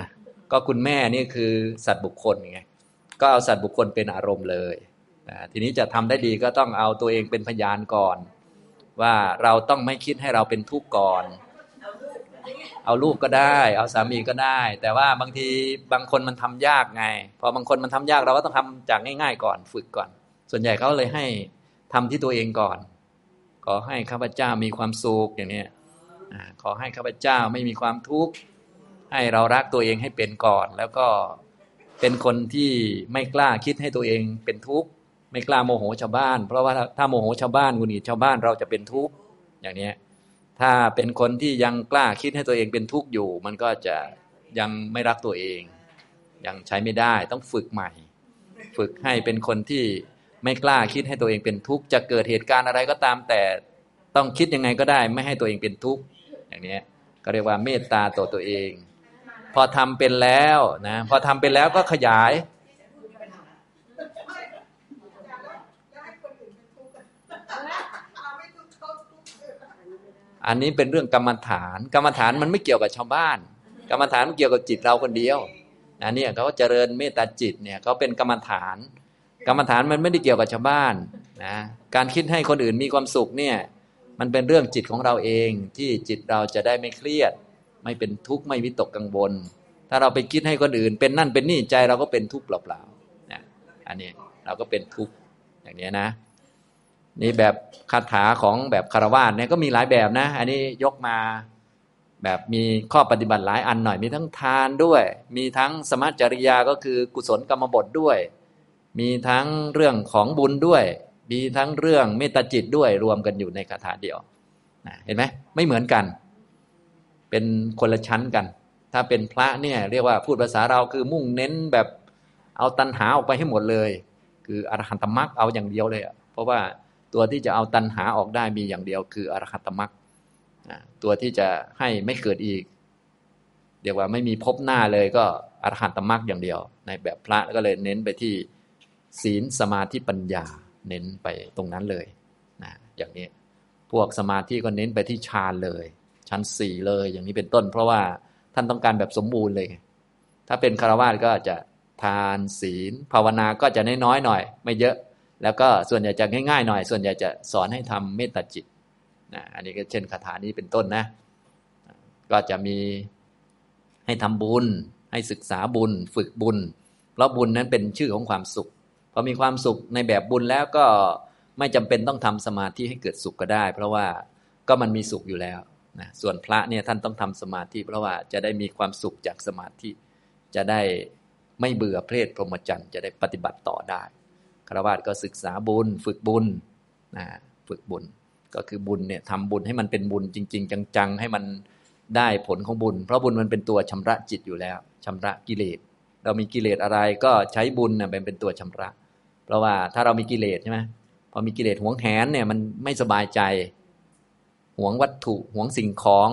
ก็คุณแม่นี่คือสัตว์บุคคลไงก็เอาสัตว์บุคคลเป็นอารมณ์เลยนะทีนี้จะทำได้ดีก็ต้องเอาตัวเองเป็นพยานก่อน ว่าเราต้องไม่คิดให้เราเป็นทุกข์ก่อน เอาลูกก็ได้ เอาสามีก็ได้ แต่ว่าบางทีบางคนมันทำยากไง พอบางคนมันทำยากเราก็ต้องทำจากง่าย ๆ ก่อน ฝึกก่อน ส่วนใหญ่เขาเลยให้ทำที่ตัวเองก่อน ขอให้ข้าพเจ้ามีความสุขอย่างนี้ขอให้ข้าพเจ้าไม่มีความทุกข์ให้เรารักตัวเองให้เป็นก่อน แล้วก็เป็นคนที่ไม่กล้าคิดให้ตัวเองเป็นทุกข์ไม่กล้าโมโหชาวบ้าน เพราะว่าถ้าโมโหชาวบ้านหงุดหงิดชาวบ้านเราจะเป็นทุกข์อย่างนี้ถ้าเป็นคนที่ยังกล้าคิดให้ตัวเองเป็นทุกข์อยู่ มันก็จะยังไม่รักตัวเอง ยังใช้ไม่ได้ต้องฝึกใหม่ ฝึกให้เป็นคนที่ ไม่กล้าคิดให้ตัวเองเป็นทุกข์จะเกิดเหตุการณ์อะไรก็ตามแต่ต้องคิดยังไงก็ได้ ไม่ให้ตัวเองเป็นทุกข์อย่างนี้ก็เรียกว่าเมตตาต่อตัวเอง พอทำเป็นแล้วนะพอทำเป็นแล้วก็ขยายอันนี้เป็นเรื่องกรรมฐาน กรรมฐานมันไม่เกี่ยวกับชาวบ้าน กรรมฐานมันเกี่ยวกับจิตเราคนเดียวนะเนี่ยเขาเจริญเมตตาจิตเนี่ยเขาเป็นกรรมฐาน กรรมฐานมันไม่ได้เกี่ยวกับชาวบ้านนะการคิดให้คนอื่นมีความสุขเนี่ยมันเป็นเรื่องจิตของเราเองที่จิตเราจะได้ไม่เครียด ไม่เป็นทุกข์ไม่วิตกกังวล ถ้าเราไปคิดให้คนอื่น เป็นนั่นเป็นนี่ใจเราก็เป็นทุกข์เปล่าๆนะอันนี้เราก็เป็นทุกข์อย่างนี้นะนี่แบบคาถาของแบบคารวาสเนี่ยก็มีหลายแบบนะ อันนี้ยกมาแบบมีข้อปฏิบัติหลายอันหน่อยมีทั้งทานด้วย มีทั้งสมัจจริยาก็คือกุศลกรรมบทด้วย มีทั้งเรื่องของบุญด้วย มีทั้งเรื่องเมตตาจิตด้วยรวมกันอยู่ในคาถาเดียวเห็นไหมไม่เหมือนกัน เป็นคนละชั้นกัน ถ้าเป็นพระเนี่ยเรียกว่าพูดภาษาเราคือมุ่งเน้นแบบเอาตัณหาออกไปให้หมดเลย คืออรหันตมรรคเอาอย่างเดียวเลยอะเพราะว่าตัวที่จะเอาตัณหาออกได้มีอย่างเดียว คืออรหัตมรรคตัวที่จะให้ไม่เกิดอีกเรียกว่าไม่มีพบหน้าเลยก็อรหัตมรรคอย่างเดียว ในแบบพระก็เลยเน้นไปที่ ศีลสมาธิปัญญาเน้นไปตรงนั้นเลยนะอย่างนี้พวกสมาธิก็เน้นไปที่ฌานเลย ชั้นสี่เลย อย่างนี้เป็นต้น เพราะว่าท่านต้องการแบบสมบูรณ์เลย ถ้าเป็นคารวะก็จะทานศีล ภาวนาก็จะน้อยๆหน่อย ไม่เยอะ แล้วก็ส่วนใหญ่จะง่ายๆหน่อย ส่วนใหญ่จะสอนให้ทำเมตตาจิตนะอันนี้ก็เช่นคาถานี้เป็นต้นนะ ก็จะมีให้ทำบุญ ให้ศึกษาบุญ ฝึกบุญ เพราะบุญนั้นเป็นชื่อของความสุข พอมีความสุขในแบบบุญแล้วก็ไม่จำเป็นต้องทำสมาธิให้เกิดสุขก็ได้ เพราะว่าก็มันมีสุขอยู่แล้วนะส่วนพระเนี่ยท่านต้องทำสมาธิเพราะว่าจะได้มีความสุขจากสมาธิจะได้ไม่เบื่อเพศพรหมจรรย์จะได้ปฏิบัติต่อได้คารวะก็ศึกษาบุญ ฝึกบุญนะฝึกบุญ ก็คือบุญเนี่ยทำบุญให้มันเป็นบุญจริง ๆ จังๆ ให้มันได้ผลของบุญ เพราะบุญมันเป็นตัวชำระจิตอยู่แล้วชำระกิเลส เรามีกิเลสอะไรก็ใช้บุญเนี่ยเป็นเป็นตัวชำระ เพราะว่าถ้าเรามีกิเลสใช่ไหมพอมีกิเลสหวงแหนเนี่ยมันไม่สบายใจหวงวัตถุหวงสิ่งของ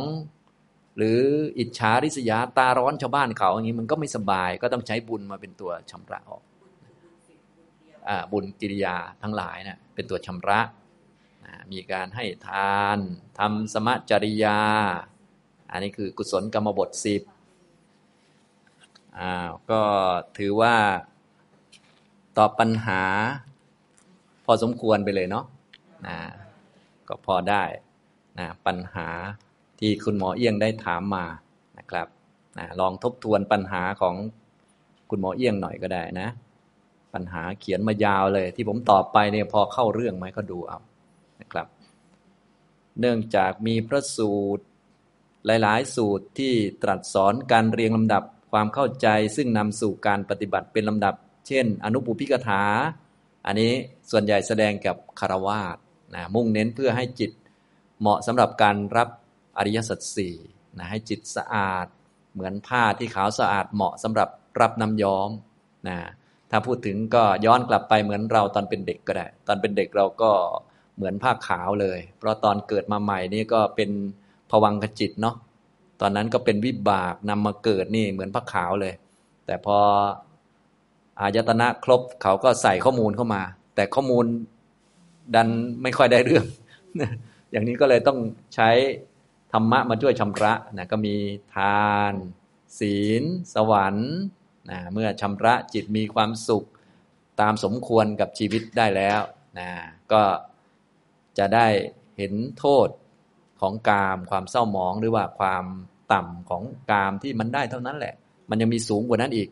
หรืออิจฉาริษยาตาร้อนชาวบ้านเขาอย่างนี้มันก็ไม่สบายก็ต้องใช้บุญมาเป็นตัวชำระออกบุญกิริยาทั้งหลายนะเป็นตัวชำระมีการให้ทานทำสมจริยา อันนี้คือกุศลกรรมบทสิบอ้าวก็ถือว่า ตอบปัญหา พอสมควรไปเลยเนาะนะก็พอได้นะปัญหาที่คุณหมอเอี้ยงได้ถามมานะครับนะลองทบทวนปัญหาของคุณหมอเอี้ยงหน่อยก็ได้นะ ปัญหาเขียนมายาวเลย ที่ผมตอบไปเนี่ยพอเข้าเรื่องไหมก็ดูเอานะครับ เนื่องจากมีพระสูตรหลาย ๆ สูตรที่ตรัสสอนการเรียงลำดับความเข้าใจซึ่งนำสู่การปฏิบัติเป็นลำดับ เช่น อนุปุพิกถา อันนี้ส่วนใหญ่แสดงกับคารวาสนะมุ่งเน้นเพื่อให้จิตเหมาะสำหรับการรับอริยสัจสี่นะให้จิตสะอาด เหมือนผ้าที่ขาวสะอาดเหมาะสำหรับรับน้ำย้อมนะถ้าพูดถึงก็ย้อนกลับไปเหมือนเราตอนเป็นเด็กก็ได้ ตอนเป็นเด็กเราก็เหมือนผ้าขาวเลย เพราะตอนเกิดมาใหม่นี่ก็เป็นผวังขจิตเนาะตอนนั้นก็เป็นวิบากนำมาเกิดนี่เหมือนผ้าขาวเลย แต่พอ อายตนะครบเขาก็ใส่ข้อมูลเข้ามา แต่ข้อมูลดันไม่ค่อยได้เรื่อง อย่างนี้ก็เลยต้องใช้ธรรมะมาช่วยชำระนะก็มีทาน ศีล สวรรค์นะเมื่อชำระจิตมีความสุขตามสมควรกับชีวิตได้แล้วนะก็จะได้เห็นโทษของกาม ความเศร้าหมองหรือว่าความต่ำของกามที่มันได้เท่านั้นแหละ มันยังมีสูงกว่านั้นอีก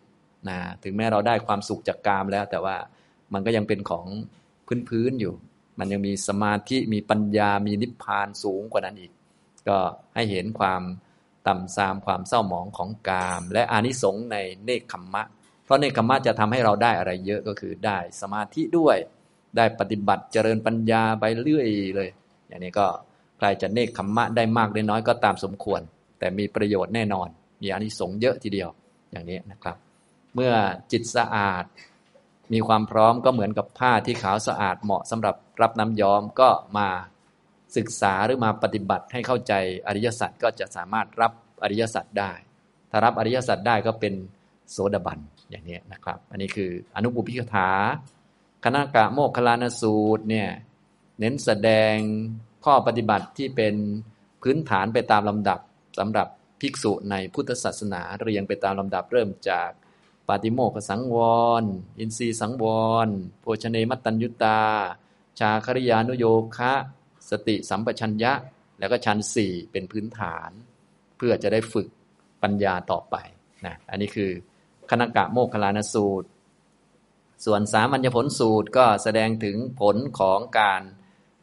นะถึงแม้เราได้ความสุขจากกามแล้ว แต่ว่ามันก็ยังเป็นของพื้นๆอยู่ มันยังมีสมาธิมีปัญญามีนิพพานสูงกว่านั้นอีก ก็ให้เห็นความต่ำซามความเศร้าหมองของกาม และอานิสงส์ในเนคขมมะ เพราะเนคขมมะจะทำให้เราได้อะไรเยอะก็คือได้สมาธิด้วย ได้ปฏิบัติเจริญปัญญาไปเรื่อยเลย อย่างนี้ก็ใครจะเนคขมมะได้มากได้น้อยก็ตามสมควร แต่มีประโยชน์แน่นอน มีอานิสงส์เยอะทีเดียวอย่างนี้นะครับ เมื่อจิตสะอาด มีความพร้อมก็เหมือนกับผ้าที่ขาวสะอาดเหมาะสำหรับรับน้ำย้อมก็มาศึกษาหรือมาปฏิบัติให้เข้าใจอริยสัจก็จะสามารถรับอริยสัจได้ ถ้ารับอริยสัจได้ก็เป็นโสดาบันอย่างนี้นะครับ อันนี้คืออนุบุพิกถาคณะกะโมคคลานสูตรเนี่ยเน้นแสดงข้อปฏิบัติที่เป็นพื้นฐานไปตามลำดับสำหรับภิกษุในพุทธศาสนาเรียงไปตามลำดับเริ่มจากาติโมกขสังวร อินทรีสังวร โภชเนมัตตัญยุตา ชาคริยานุโยคะ สติสัมปชัญญะ แล้วก็ชั้นสี่เป็นพื้นฐาน เพื่อจะได้ฝึกปัญญาต่อไปนะอันนี้คือคณกะโมคคลานสูตร ส่วนสามัญญผลสูตรก็แสดงถึงผลของการ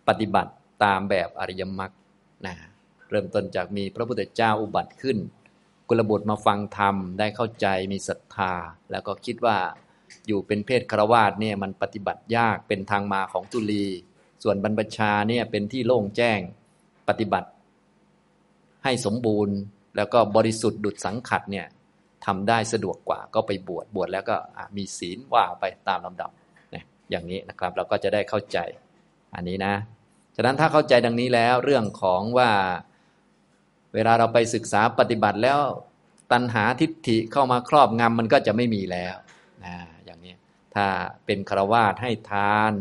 ปฏิบัติตามแบบอริยมรรคนะเริ่มต้นจากมีพระพุทธเจ้าอุบัติขึ้น กุลบุตรมาฟังธรรมได้เข้าใจมีศรัทธา แล้วก็คิดว่าอยู่เป็นเพศครวาสเนี่ยมันปฏิบัติยากเป็นทางมาของตุลี ส่วนบรรพชาเนี่ยเป็นที่โล่งแจ้งปฏิบัติ ให้สมบูรณ์ แล้วก็บริสุทธิ์ดุจสังขัดเนี่ยทำได้สะดวกกว่าก็ไปบวชบวชแล้วก็มีศีลว่าไปตามลำดับนะอย่างนี้นะครับเราก็จะได้เข้าใจอันนี้นะ ฉะนั้นถ้าเข้าใจดังนี้แล้วเรื่องของว่า เวลาเราไปศึกษาปฏิบัติแล้ว ตัณหาทิฏฐิเข้ามาครอบงำมันก็จะไม่มีแล้วนะอย่างนี้ถ้าเป็นครวาสให้ทาน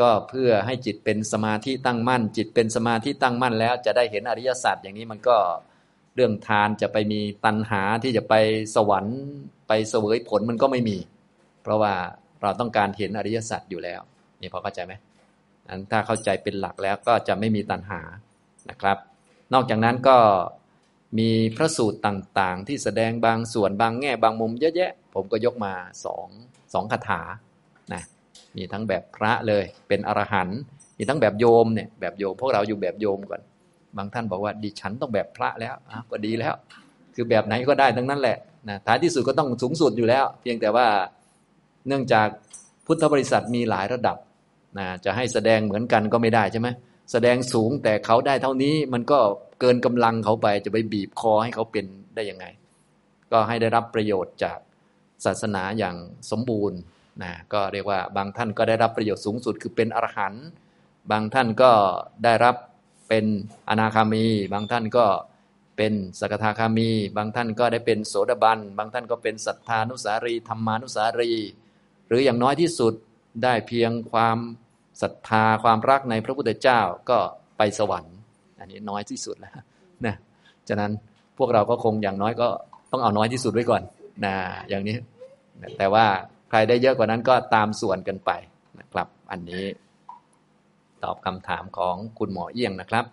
ก็เพื่อให้จิตเป็นสมาธิตั้งมั่น จิตเป็นสมาธิตั้งมั่นแล้ว จะได้เห็นอริยสัจอย่างนี้มันก็เรื่องทานจะไปมีตัณหาที่จะไปสวรรค์ ไปเสวยผลมันก็ไม่มี เพราะว่าเราต้องการเห็นอริยสัจอยู่แล้วนี่พอเข้าใจไหมอันถ้าเข้าใจเป็นหลักแล้วก็จะไม่มีตัณหานะครับ นอกจากนั้นก็มีพระสูตรต่างๆ ที่แสดงบางส่วนบางแง่บางมุมเยอะแยะ ผมก็ยกมาสองสองคาถานะมีทั้งแบบพระเลยเป็นอรหันต์มีทั้งแบบโยมเนี่ยแบบโยมพวกเราอยู่แบบโยมก่อน บางท่านบอกว่าดิฉันต้องแบบพระแล้วอะก็ดีแล้ว คือแบบไหนก็ได้ทั้งนั้นแหละนะท้ายที่สุดก็ต้องสูงสุดอยู่แล้ว เพียงแต่ว่าเนื่องจากพุทธบริษัทมีหลายระดับนะจะให้แสดงเหมือนกันก็ไม่ได้ใช่ไหม แสดงสูงแต่เขาได้เท่านี้มันก็เกินกำลังเขาไปจะไปบีบคอให้เขาเป็นได้ยังไง ก็ให้ได้รับประโยชน์จากศาสนาอย่างสมบูรณ์นะก็เรียกว่าบางท่านก็ได้รับประโยชน์สูงสุดคือเป็นอรหันต์บางท่านก็ได้รับเป็นอนาคามี บางท่านก็เป็นสกทาคามี บางท่านก็ได้เป็นโสดาบัน บางท่านก็เป็นสัทธานุสารีธรรมานุสารี หรืออย่างน้อยที่สุดได้เพียงความ ศรัทธาความรักในพระพุทธเจ้าก็ไปสวรรค์ อันนี้น้อยที่สุดแล้วนะฉะนั้นพวกเราก็คงอย่างน้อยก็ต้องเอาน้อยที่สุดไว้ก่อนนะอย่างนี้ แต่ว่าใครได้เยอะกว่านั้นก็ตามส่วนกันไปนะครับ อันนี้ตอบคำถามของคุณหมอเอี้ยงนะครับ